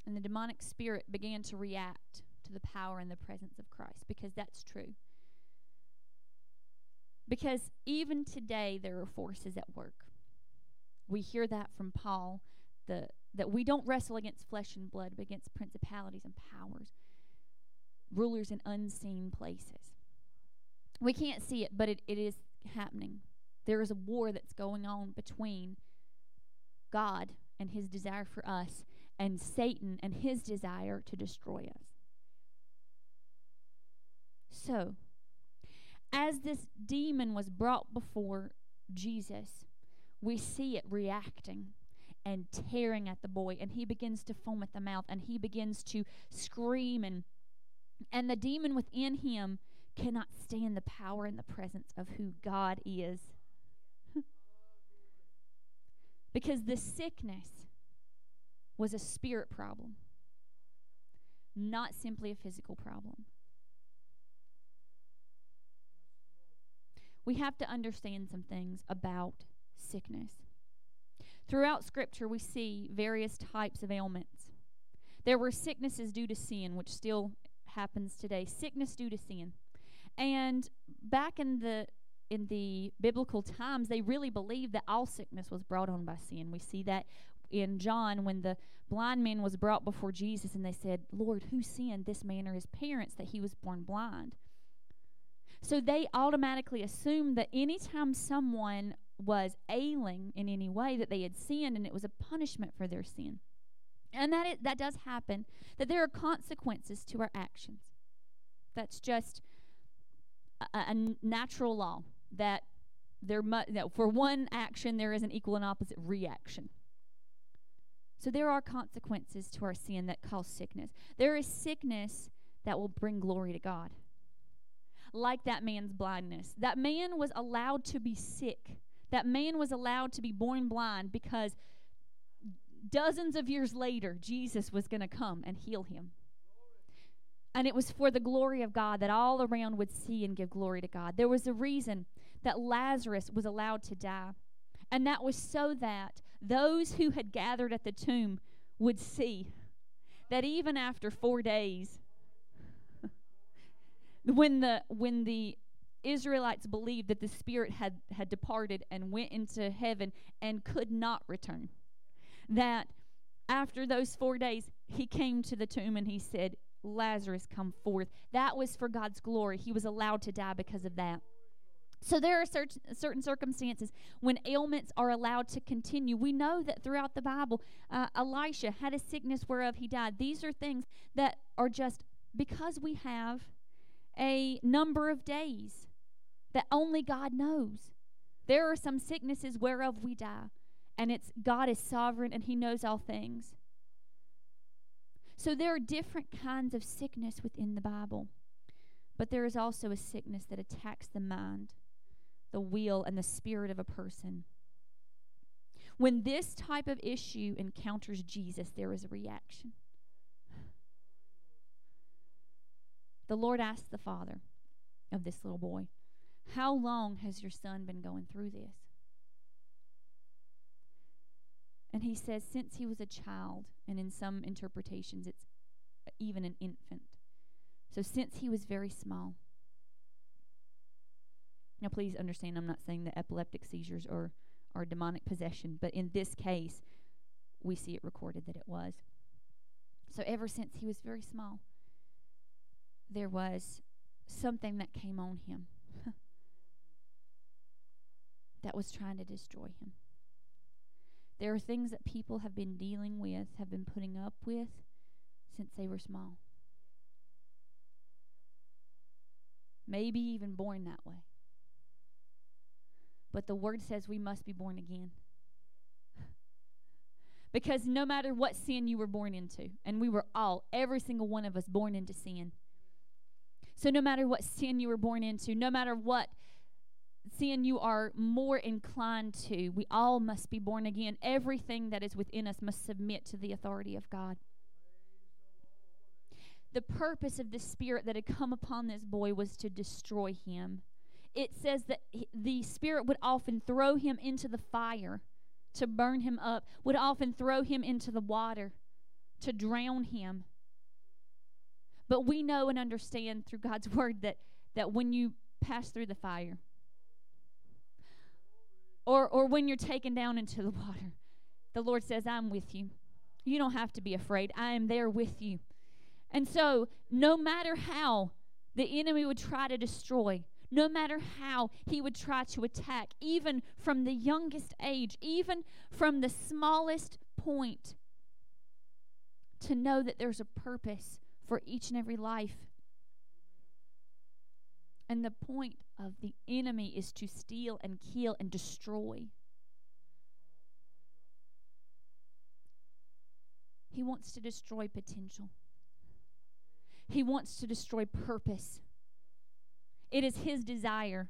And the demonic spirit began to react to the power and the presence of Christ because that's true. Because even today there are forces at work. We hear that from Paul the that we don't wrestle against flesh and blood but against principalities and powers, rulers in unseen places. We can't see it, but it, it is happening. There is a war that's going on between God and his desire for us and Satan and his desire to destroy us. So, as this demon was brought before Jesus, we see it reacting and tearing at the boy and he begins to foam at the mouth and he begins to scream and and the demon within him cannot stand the power and the presence of who God is. Because the sickness was a spirit problem, not simply a physical problem. We have to understand some things about sickness. Throughout Scripture, we see various types of ailments. There were sicknesses due to sin, which still happens today. Sickness due to sin. And back in the in the biblical times, they really believed that all sickness was brought on by sin. We see that in John when the blind man was brought before Jesus and they said, Lord, who sinned, this man or his parents, that he was born blind? So they automatically assumed that anytime someone was ailing in any way, that they had sinned and it was a punishment for their sin. And that, it, that does happen, that there are consequences to our actions. That's just a, a natural law that there mu- that for one action there is an equal and opposite reaction. So there are consequences to our sin that cause sickness. There is sickness that will bring glory to God. Like that man's blindness. That man was allowed to be sick. That man was allowed to be born blind because dozens of years later, Jesus was going to come and heal him. And it was for the glory of God that all around would see and give glory to God. There was a reason that Lazarus was allowed to die. And that was so that those who had gathered at the tomb would see that even after four days, *laughs* when the when the Israelites believed that the spirit had had departed and went into heaven and could not return, that after those four days he came to the tomb and he said, "Lazarus, come forth." That was for God's glory. He was allowed to die because of that. So there are cer- certain circumstances when ailments are allowed to continue. We know that throughout the Bible, uh, Elisha had a sickness whereof he died. These are things that are just because we have a number of days that only God knows. There are some sicknesses whereof we die, and it's God is sovereign and He knows all things. So there are different kinds of sickness within the Bible, but there is also a sickness that attacks the mind the will and the spirit of a person. When this type of issue encounters Jesus, there is a reaction. The Lord asked the father of this little boy, How long has your son been going through this? And he says, Since he was a child, and in some interpretations, it's even an infant. So, since he was very small. Now, please understand, I'm not saying that epileptic seizures are, are demonic possession, but in this case, we see it recorded that it was. So, ever since he was very small, there was something that came on him *laughs* that was trying to destroy him. There are things that people have been dealing with, have been putting up with since they were small. Maybe even born that way. But the word says we must be born again. because no matter what sin you were born into, and we were all, every single one of us, born into sin. So no matter what sin you were born into, no matter what sin you are more inclined to, we all must be born again. Everything that is within us must submit to the authority of God. The purpose of the spirit that had come upon this boy was to destroy him it says that the Spirit would often throw him into the fire to burn him up, would often throw him into the water to drown him. But we know and understand through God's *laughs* word that, that when you pass through the fire, or, or when you're taken down into the *laughs* water, the Lord says, I'm with you. You don't have to be afraid. I am there with you. And so, no matter how the enemy would try to destroy, no matter how he would try to attack, even from the youngest age, even from the smallest point, to know that there's a purpose for each and every life. And the point of the enemy is to steal and kill and destroy. He wants to destroy potential. He wants to destroy purpose. It is his desire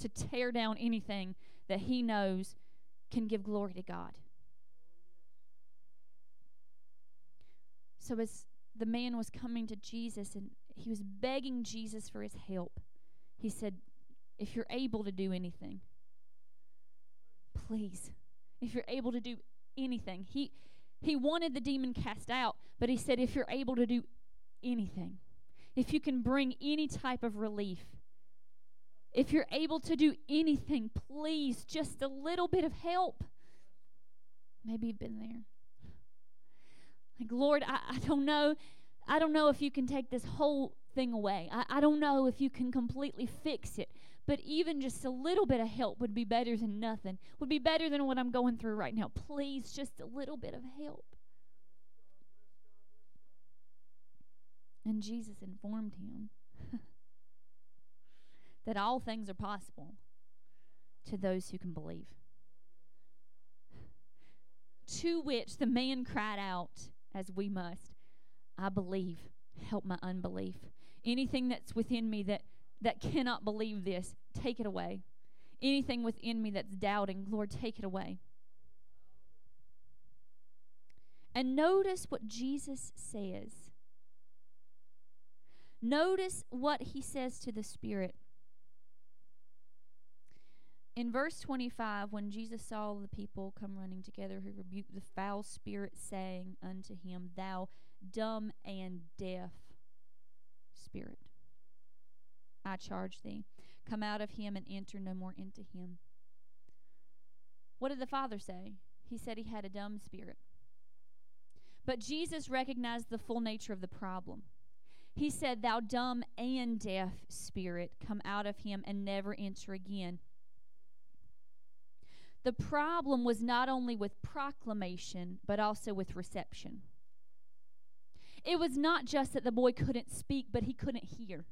to tear down anything that he knows can give glory to God. So, as the man was coming to Jesus and he was begging Jesus for his help, he said, If you're able to do anything, please, if you're able to do anything. He, he wanted the demon cast out, but he said, If you're able to do anything, if you can bring any type of relief, if you're able to do anything, please, just a little bit of help. Maybe you've been there. Like, Lord, I, I don't know. I don't know if you can take this whole thing away. I, I don't know if you can completely fix it. But even just a little bit of help would be better than nothing, would be better than what I'm going through right now. Please, just a little bit of help. And Jesus informed him that all things are possible to those who can believe. To which the man cried out, as we must, I believe, help my unbelief. Anything that's within me that, that cannot believe this, take it away. Anything within me that's doubting, Lord, take it away. And notice what Jesus says. Notice what he says to the Spirit. In verse 25, when Jesus saw the people come running together, he rebuked the foul spirit, saying unto him, Thou dumb and deaf spirit, I charge thee, come out of him and enter no more into him. What did the father say? He said he had a dumb spirit. But Jesus recognized the full nature of the problem. He said, Thou dumb and deaf spirit, come out of him and never enter again. The problem was not only with proclamation, but also with reception. It was not just that the boy couldn't speak, but he couldn't hear.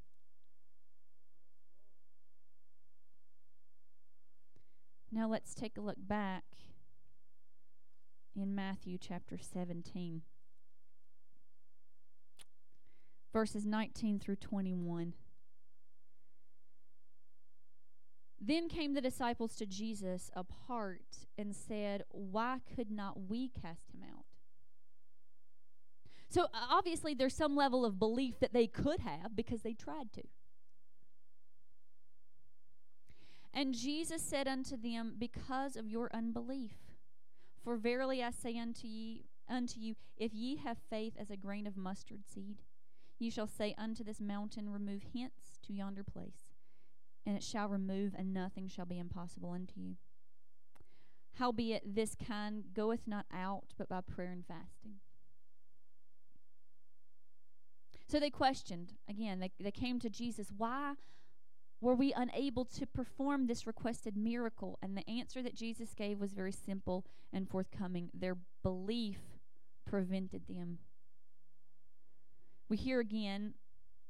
Now let's take a look back in Matthew chapter 17, verses 19 through 21. Then came the disciples to Jesus apart and said, Why could not we cast him out? So obviously, there's some level of belief that they could have because they tried to. And Jesus said unto them, Because of your unbelief. For verily I say unto ye, unto you, if ye have faith as a grain of mustard seed, ye shall say unto this mountain, Remove hence to yonder place, and it shall remove, and nothing shall be impossible unto you. Howbeit this kind goeth not out but by prayer and fasting. So they questioned again, they, they came to Jesus, Why were we unable to perform this requested miracle? And the answer that Jesus gave was very simple and forthcoming. Their belief prevented them. We hear again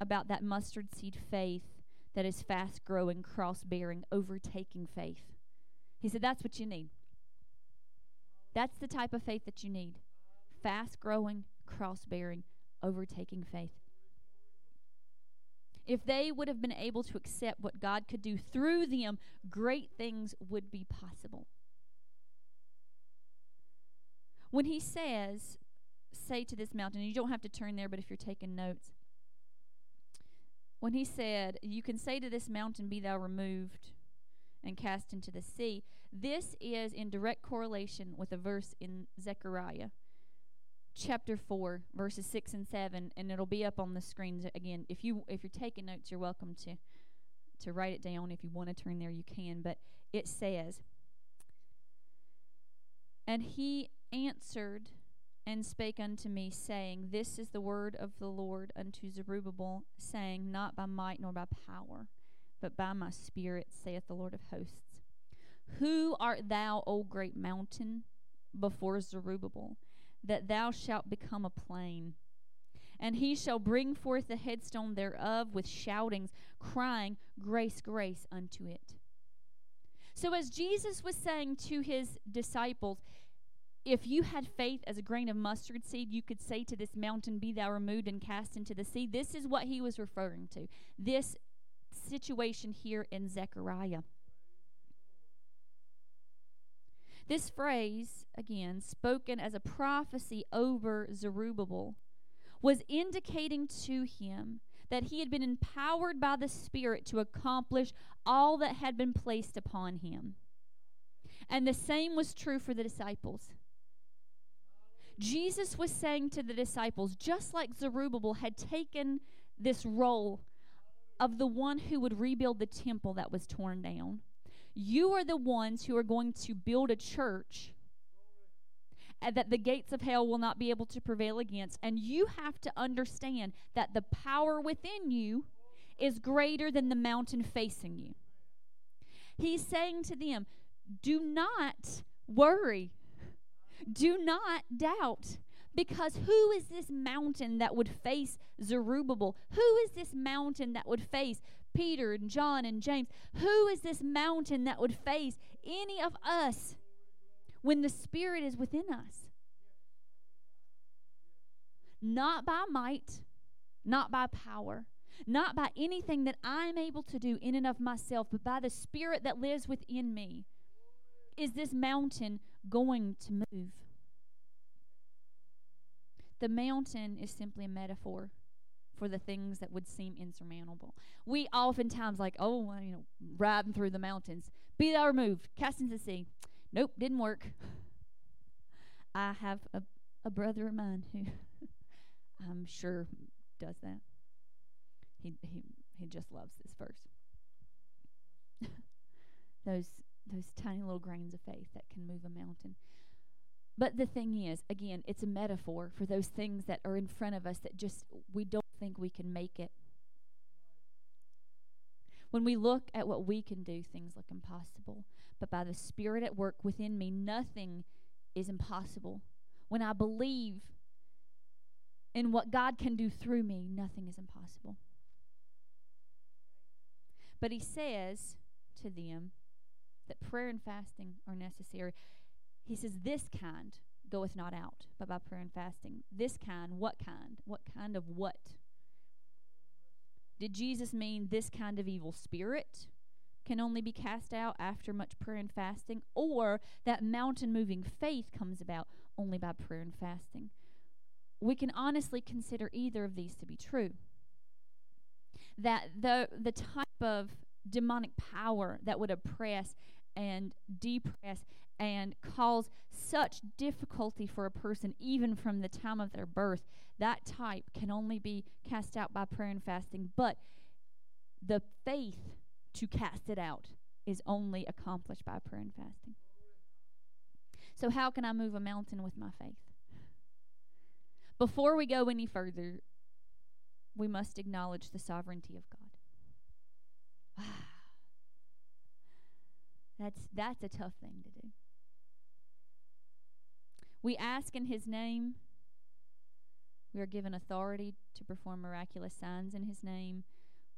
about that mustard seed faith that is fast growing, cross bearing, overtaking faith. He said, That's what you need. That's the type of faith that you need fast growing, cross bearing, overtaking faith. If they would have been able to accept what God could do through them, great things would be possible. When he says, say to this mountain, you don't have to turn there, but if you're taking notes, when he said, You can say to this mountain, Be thou removed and cast into the sea, this is in direct correlation with a verse in Zechariah chapter 4 verses 6 and 7 and it'll be up on the screens again if you if you're taking notes you're welcome to to write it down. If you want to turn there you can but it says and he answered and spake unto me saying this is the word of the lord unto zerubbabel saying not by might nor by power but by my spirit saith the lord of hosts who art thou o great mountain before zerubbabel that thou shalt become a plain. And he shall bring forth the headstone thereof with shoutings, crying, Grace, grace unto it. So, as Jesus was saying to his disciples, if you had faith as a grain of mustard seed, you could say to this mountain, Be thou removed and cast into the sea. This is what he was referring to. This situation here in Zechariah. This phrase, again, spoken as a prophecy over Zerubbabel, was indicating to him that he had been empowered by the Spirit to accomplish all that had been placed upon him. And the same was true for the disciples. Jesus was saying to the disciples, just like Zerubbabel had taken this role of the one who would rebuild the temple that was torn down, you are the ones who are going to build a church that the gates of hell will not be able to prevail against. And you have to understand that the power within you is greater than the mountain facing you. He's saying to them, do not worry, do not doubt. Because who is this mountain that would face Zerubbabel? Who is this mountain that would face Peter and John and James. Who is this mountain that would face any of us when the Spirit is within us? Not by might, not by power, not by anything that I'm able to do in and of myself, but by the Spirit that lives within me. Is this mountain going to move? The mountain is simply a metaphor for the things that would seem insurmountable. We oftentimes like, oh, well, you know, riding through the mountains, be thou removed, cast into the sea. Nope, didn't work. *laughs* I have a, a brother of mine who *laughs* I'm sure does that. He he he just loves this verse. *laughs* those those tiny little grains of faith that can move a mountain. But the thing is, again, it's a metaphor for those things that are in front of us that just we don't think we can make it. When we look at what we can do, things look impossible. But by the Spirit at work within me, nothing is impossible. When I believe in what God can do through me, nothing is impossible. But he says to them that prayer and fasting are necessary. He says, This kind goeth not out, but by prayer and fasting. This kind, what kind? What kind of what? Did Jesus mean this kind of evil spirit can only be cast out after much prayer and fasting? Or that mountain moving faith comes about only by prayer and fasting? We can honestly consider either of these to be true. That the, the type of demonic power that would oppress and depress and cause such difficulty for a person, even from the time of their birth, that type can only be cast out by prayer and fasting. But the faith to cast it out is only accomplished by prayer and fasting. So, how can I move a mountain with my faith? Before we go any further, we must acknowledge the sovereignty of God. *sighs* That's that's a tough thing to do. We ask in his name. We are given authority to perform miraculous signs in his name,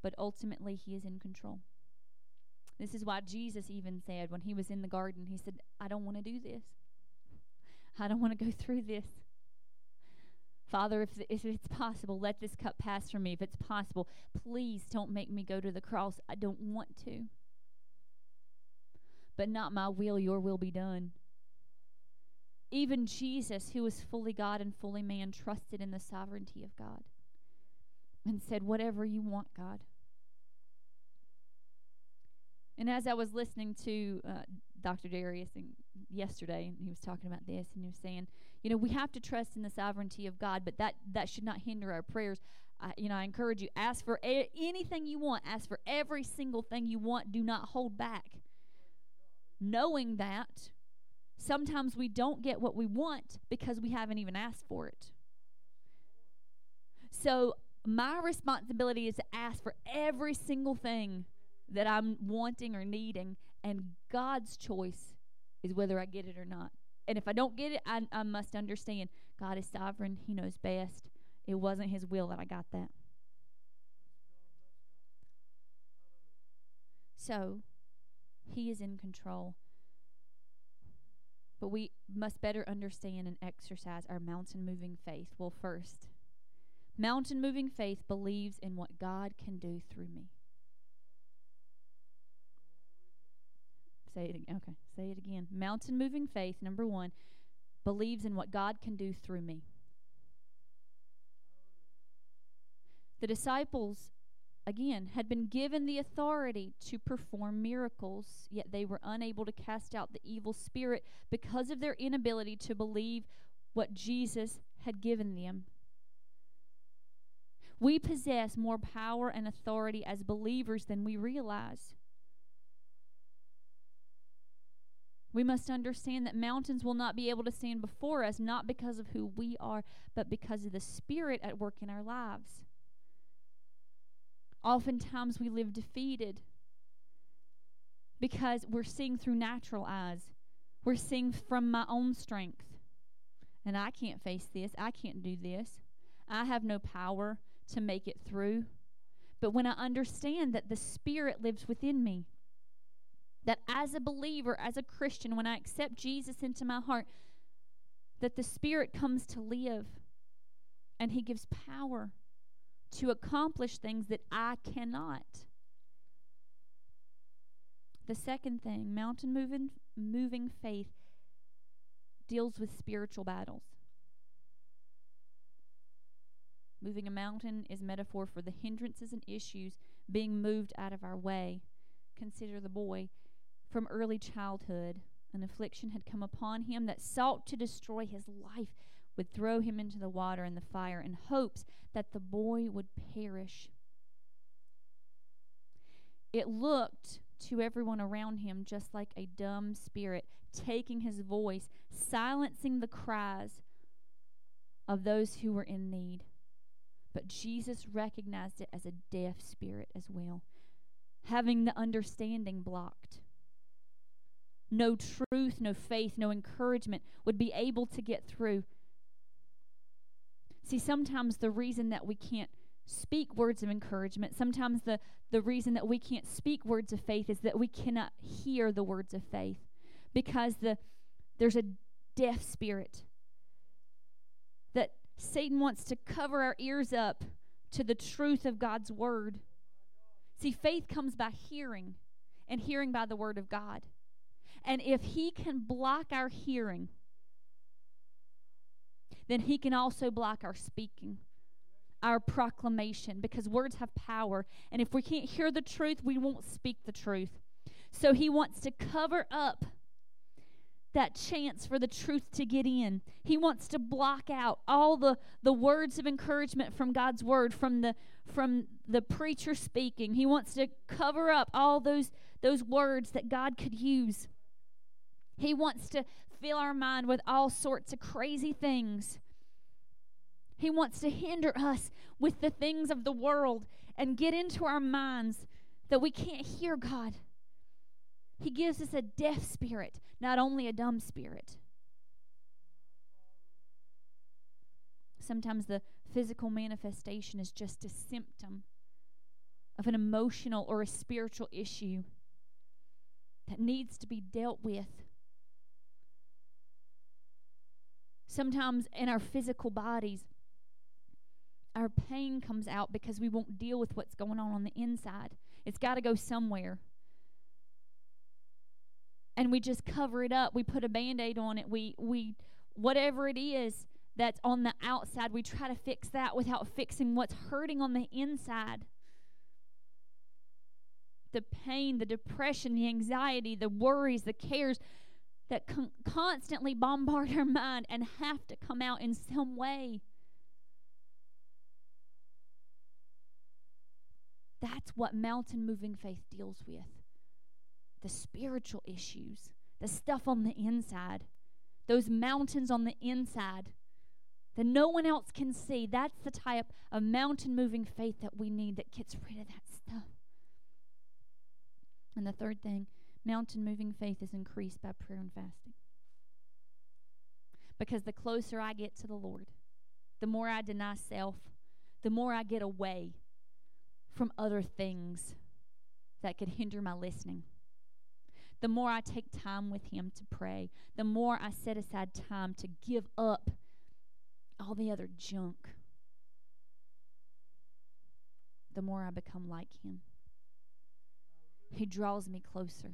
but ultimately he is in control. This is why Jesus even said when he was in the garden, he said, I don't want to do this. I don't want to go through this. Father, if, if it's possible, let this cup pass from me. If it's possible, please don't make me go to the cross. I don't want to. But not my will, your will be done. Even Jesus, who was fully God and fully man, trusted in the sovereignty of God and said, Whatever you want, God. And as I was listening to uh, Dr. Dharius Daniels yesterday, and he was talking about this, and he was saying, you know, we have to trust in the sovereignty of God, but that that should not hinder our prayers. I, you know, I encourage you: ask for a- anything you want, ask for every single thing you want. Do not hold back. Knowing that sometimes we don't get what we want because we haven't even asked for it. So my responsibility is to ask for every single thing that I'm wanting or needing, and God's choice is whether I get it or not. And if I don't get it, I, I must understand God is sovereign, He knows best. It wasn't His will that I got that. So, He is in control. But we must better understand and exercise our mountain moving faith. Well, first, mountain moving faith believes in what God can do through me. Say it again. Okay, say it again. Mountain moving faith, number one, believes in what God can do through me. The disciples, again, had been given the authority to perform miracles, yet they were unable to cast out the evil spirit because of their inability to believe what Jesus had given them. We possess more power and authority as believers than we realize. We must understand that mountains will not be able to stand before us, not because of who we are, but because of the Spirit at work in our lives. Oftentimes we live defeated because we're seeing through natural eyes. We're seeing from my own strength. And I can't face this. I can't do this. I have no power to make it through. But when I understand that the Spirit lives within me, that as a believer, as a Christian, when I accept Jesus into my heart, that the Spirit comes to live and He gives power to accomplish things that I cannot. The second thing, mountain moving, moving faith, deals with spiritual battles. Moving a mountain is metaphor for the hindrances and issues being moved out of our way. Consider the boy. From early childhood, an affliction had come upon him that sought to destroy his life, would throw him into the water and the fire in hopes that the boy would perish. It looked to everyone around him just like a dumb spirit taking his voice, silencing the cries of those who were in need. But Jesus recognized it as a deaf spirit as well, having the understanding blocked. No truth, no faith, no encouragement would be able to get through. See, sometimes the reason that we can't speak words of encouragement, sometimes the, the reason that we can't speak words of faith is that we cannot hear the words of faith because the, there's a deaf spirit that Satan wants to cover our ears up to the truth of God's word. See, faith comes by hearing, and hearing by the word of God. And if he can block our hearing, then he can also block our speaking, our proclamation, because words have power. And if we can't hear the truth, we won't speak the truth. So he wants to cover up that chance for the truth to get in. He wants to block out all the, the words of encouragement from God's word, from the from the preacher speaking. He wants to cover up all those those words that God could use. He wants to fill our mind with all sorts of crazy things. He wants to hinder us with the things of the world and get into our minds that we can't hear God. He gives us a deaf spirit, not only a dumb spirit. Sometimes the physical manifestation is just a symptom of an emotional or a spiritual issue that needs to be dealt with. Sometimes in our physical bodies, our pain comes out because we won't deal with what's going on on the inside. It's got to go somewhere. And we just cover it up. We put a band-aid on it. We we whatever it is that's on the outside, we try to fix that without fixing what's hurting on the inside. The pain, the depression, the anxiety, the worries, the cares that con- constantly bombard our mind and have to come out in some way. That's what mountain moving faith deals with the spiritual issues, the stuff on the inside, those mountains on the inside that no one else can see. That's the type of mountain moving faith that we need that gets rid of that stuff. And the third thing, mountain moving faith is increased by prayer and fasting. Because the closer I get to the Lord, the more I deny self, the more I get away from other things that could hinder my listening. The more I take time with Him to pray, the more I set aside time to give up all the other junk, the more I become like Him. He draws me closer.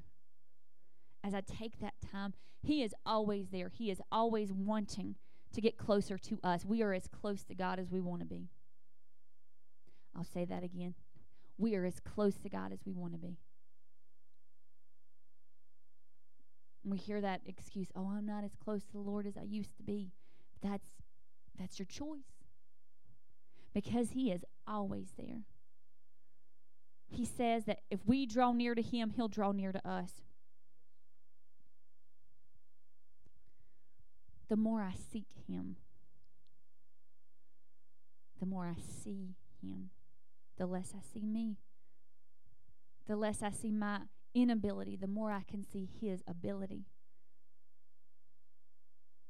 As I take that time, He is always there. He is always wanting to get closer to us. We are as close to God as we want to be. I'll say that again. We are as close to God as we want to be. We hear that excuse, "Oh, I'm not as close to the Lord as I used to be." That's that's your choice. Because he is always there. He says that if we draw near to him, he'll draw near to us. The more I seek him, the more I see him, the less I see me. The less I see my inability, the more I can see his ability.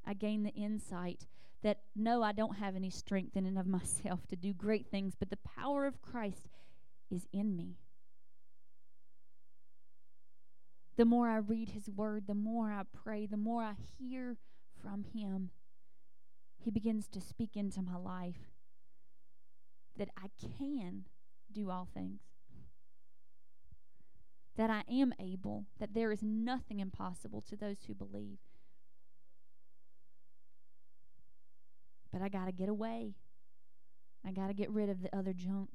I gain the insight that no, I don't have any strength in and of *laughs* myself to do great things, but the power of Christ is in me. The more I read his word, the more I pray, the more I hear from him, he begins to speak into my life that I can do all things. That I am able, that there is nothing impossible to those who believe. But I got to get away. I got to get rid of the other junk.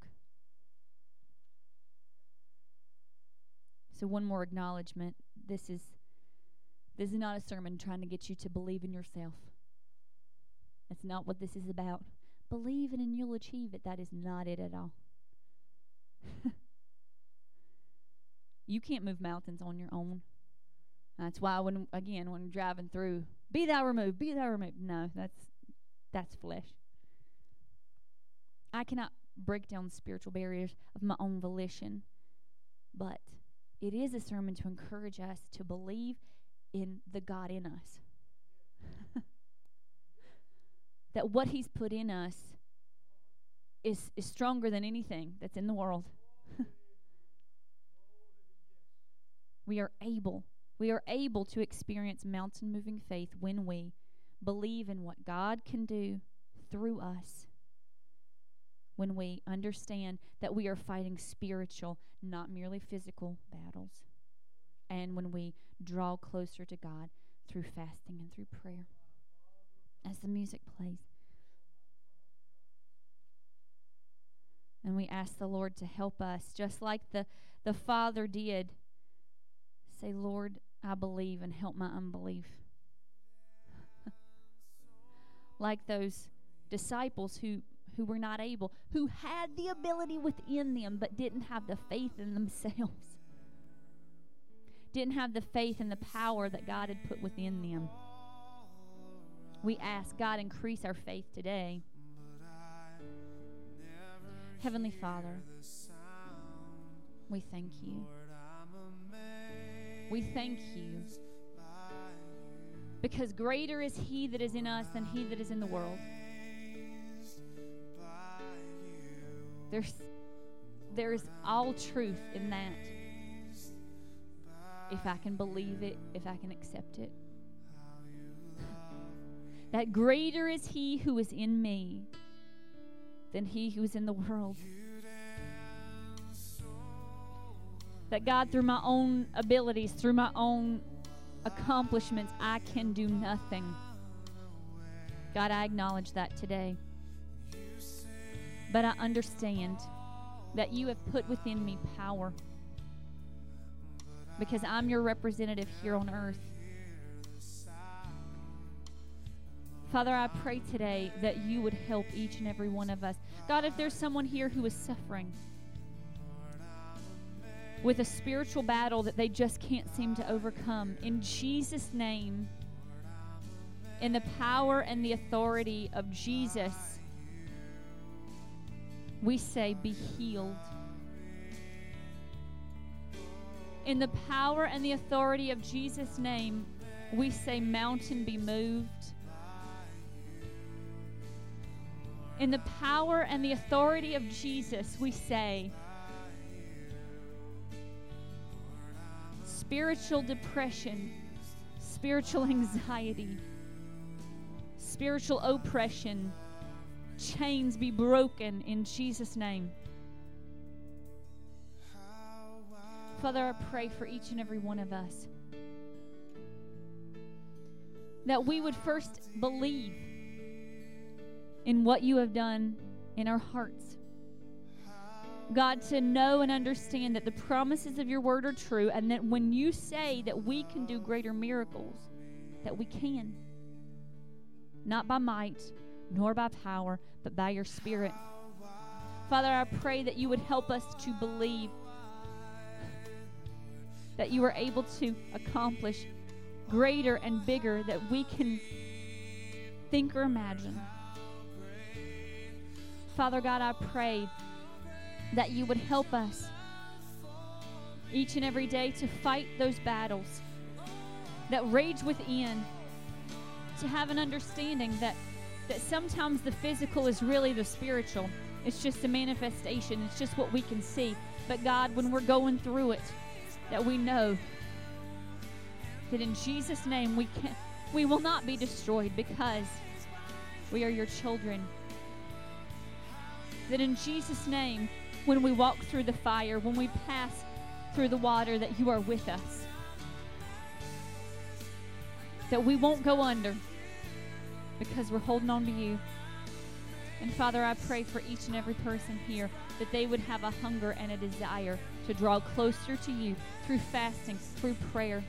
So one more acknowledgement. This is this is not a sermon trying to get you to believe in yourself. That's not what this is about. Believe it and you'll achieve it. That is not it at all. *laughs* you can't move mountains on your own. That's why when again when driving through, be thou removed, be thou removed. No, that's that's flesh. I cannot break down spiritual barriers of my own volition, but it is a sermon to encourage us to believe in the God in us. *laughs* that what He's put in us is, is stronger than anything that's in the world. *laughs* we are able, we are able to experience mountain moving faith when we believe in what God can do through us. When we understand that we are fighting spiritual, not merely physical battles. And when we draw closer to God through fasting and through prayer. As the music plays. And we ask the Lord to help us, just like the, the Father did. Say, Lord, I believe and help my unbelief. *laughs* like those disciples who, who were not able, who had the ability within them but didn't have the faith in themselves, didn't have the faith and the power that God had put within them. We ask God increase our faith today. Heavenly Father, we thank you. We thank you because greater is He that is in us than He that is in the world. There's, there's all truth in that. If I can believe it, if I can accept it. that greater is He who is in me than He who is in the world. That God, through my own abilities, through my own accomplishments, I can do nothing. God, I acknowledge that today. But I understand that you have put within me power because I'm your representative here on earth. Father, I pray today that you would help each and every one of us. God, if there's someone here who is suffering with a spiritual battle that they just can't seem to overcome, in Jesus' name, in the power and the authority of Jesus, we say, Be healed. In the power and the authority of Jesus' name, we say, Mountain be moved. In the power and the authority of Jesus, we say, spiritual depression, spiritual *laughs* anxiety, spiritual oppression, chains be broken in Jesus' name. Father, I pray for each and every one of us that we would first believe in what you have done in our hearts. God, to know and understand that the promises of your word are true, and that when you say that we can do greater miracles, that we can. Not by might, nor by power, but by your spirit. Father, I pray that you would help us to believe that you are able to accomplish greater and bigger that we can think or imagine. Father God, I pray that you would help us each and every day to fight those battles that rage within, to have an understanding that, that sometimes the physical is really the spiritual. It's just a manifestation, it's just what we can see. But God, when we're going through it, that we know that in Jesus' name we can we will not be destroyed because we are your children. That in Jesus' name, when we walk through the fire, when we pass through the water, that you are with us. That we won't go under because we're holding on to you. And Father, I pray for each and every person here that they would have a hunger and a desire to draw closer to you through fasting, through prayer,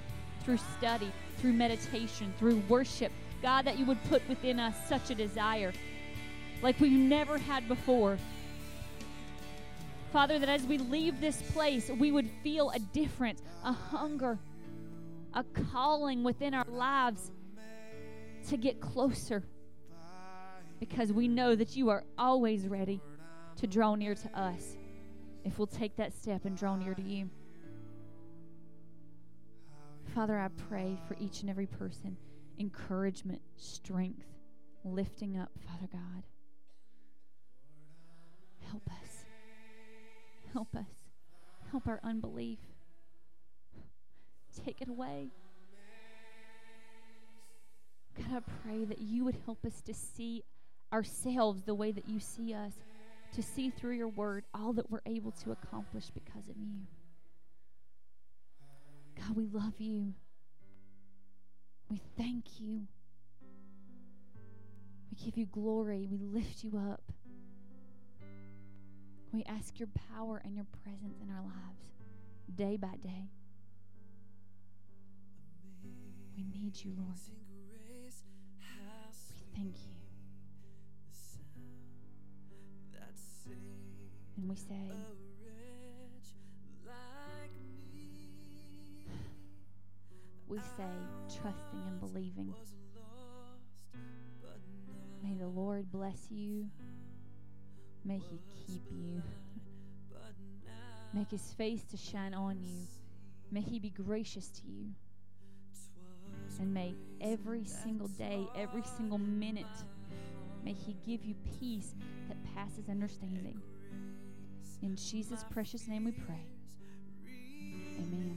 through study, through meditation, through worship. God, that you would put within us such a desire like we've never had before. Father, that as we leave this place, we would feel a difference, a hunger, a calling within our lives to get closer because we know that you are always ready to draw near to us if we'll take that step and draw near to you. Father, I pray for each and every person encouragement, strength, lifting up, Father God. Help us. Help us. Help our unbelief. Take it away. God, I pray that you would help us to see ourselves the way that you see us, to see through your word all that we're able to accomplish because of you. God, we love you. We thank you. We give you glory. We lift you up. We ask your power and your presence in our lives day by day. We need you, Lord. We thank you. And we say, we say, trusting and believing. May the Lord bless you. May He keep you. Make His face to shine on you. May He be gracious to you. And may every single day, every single minute, may He give you peace that passes understanding. In Jesus' precious name we pray. Amen.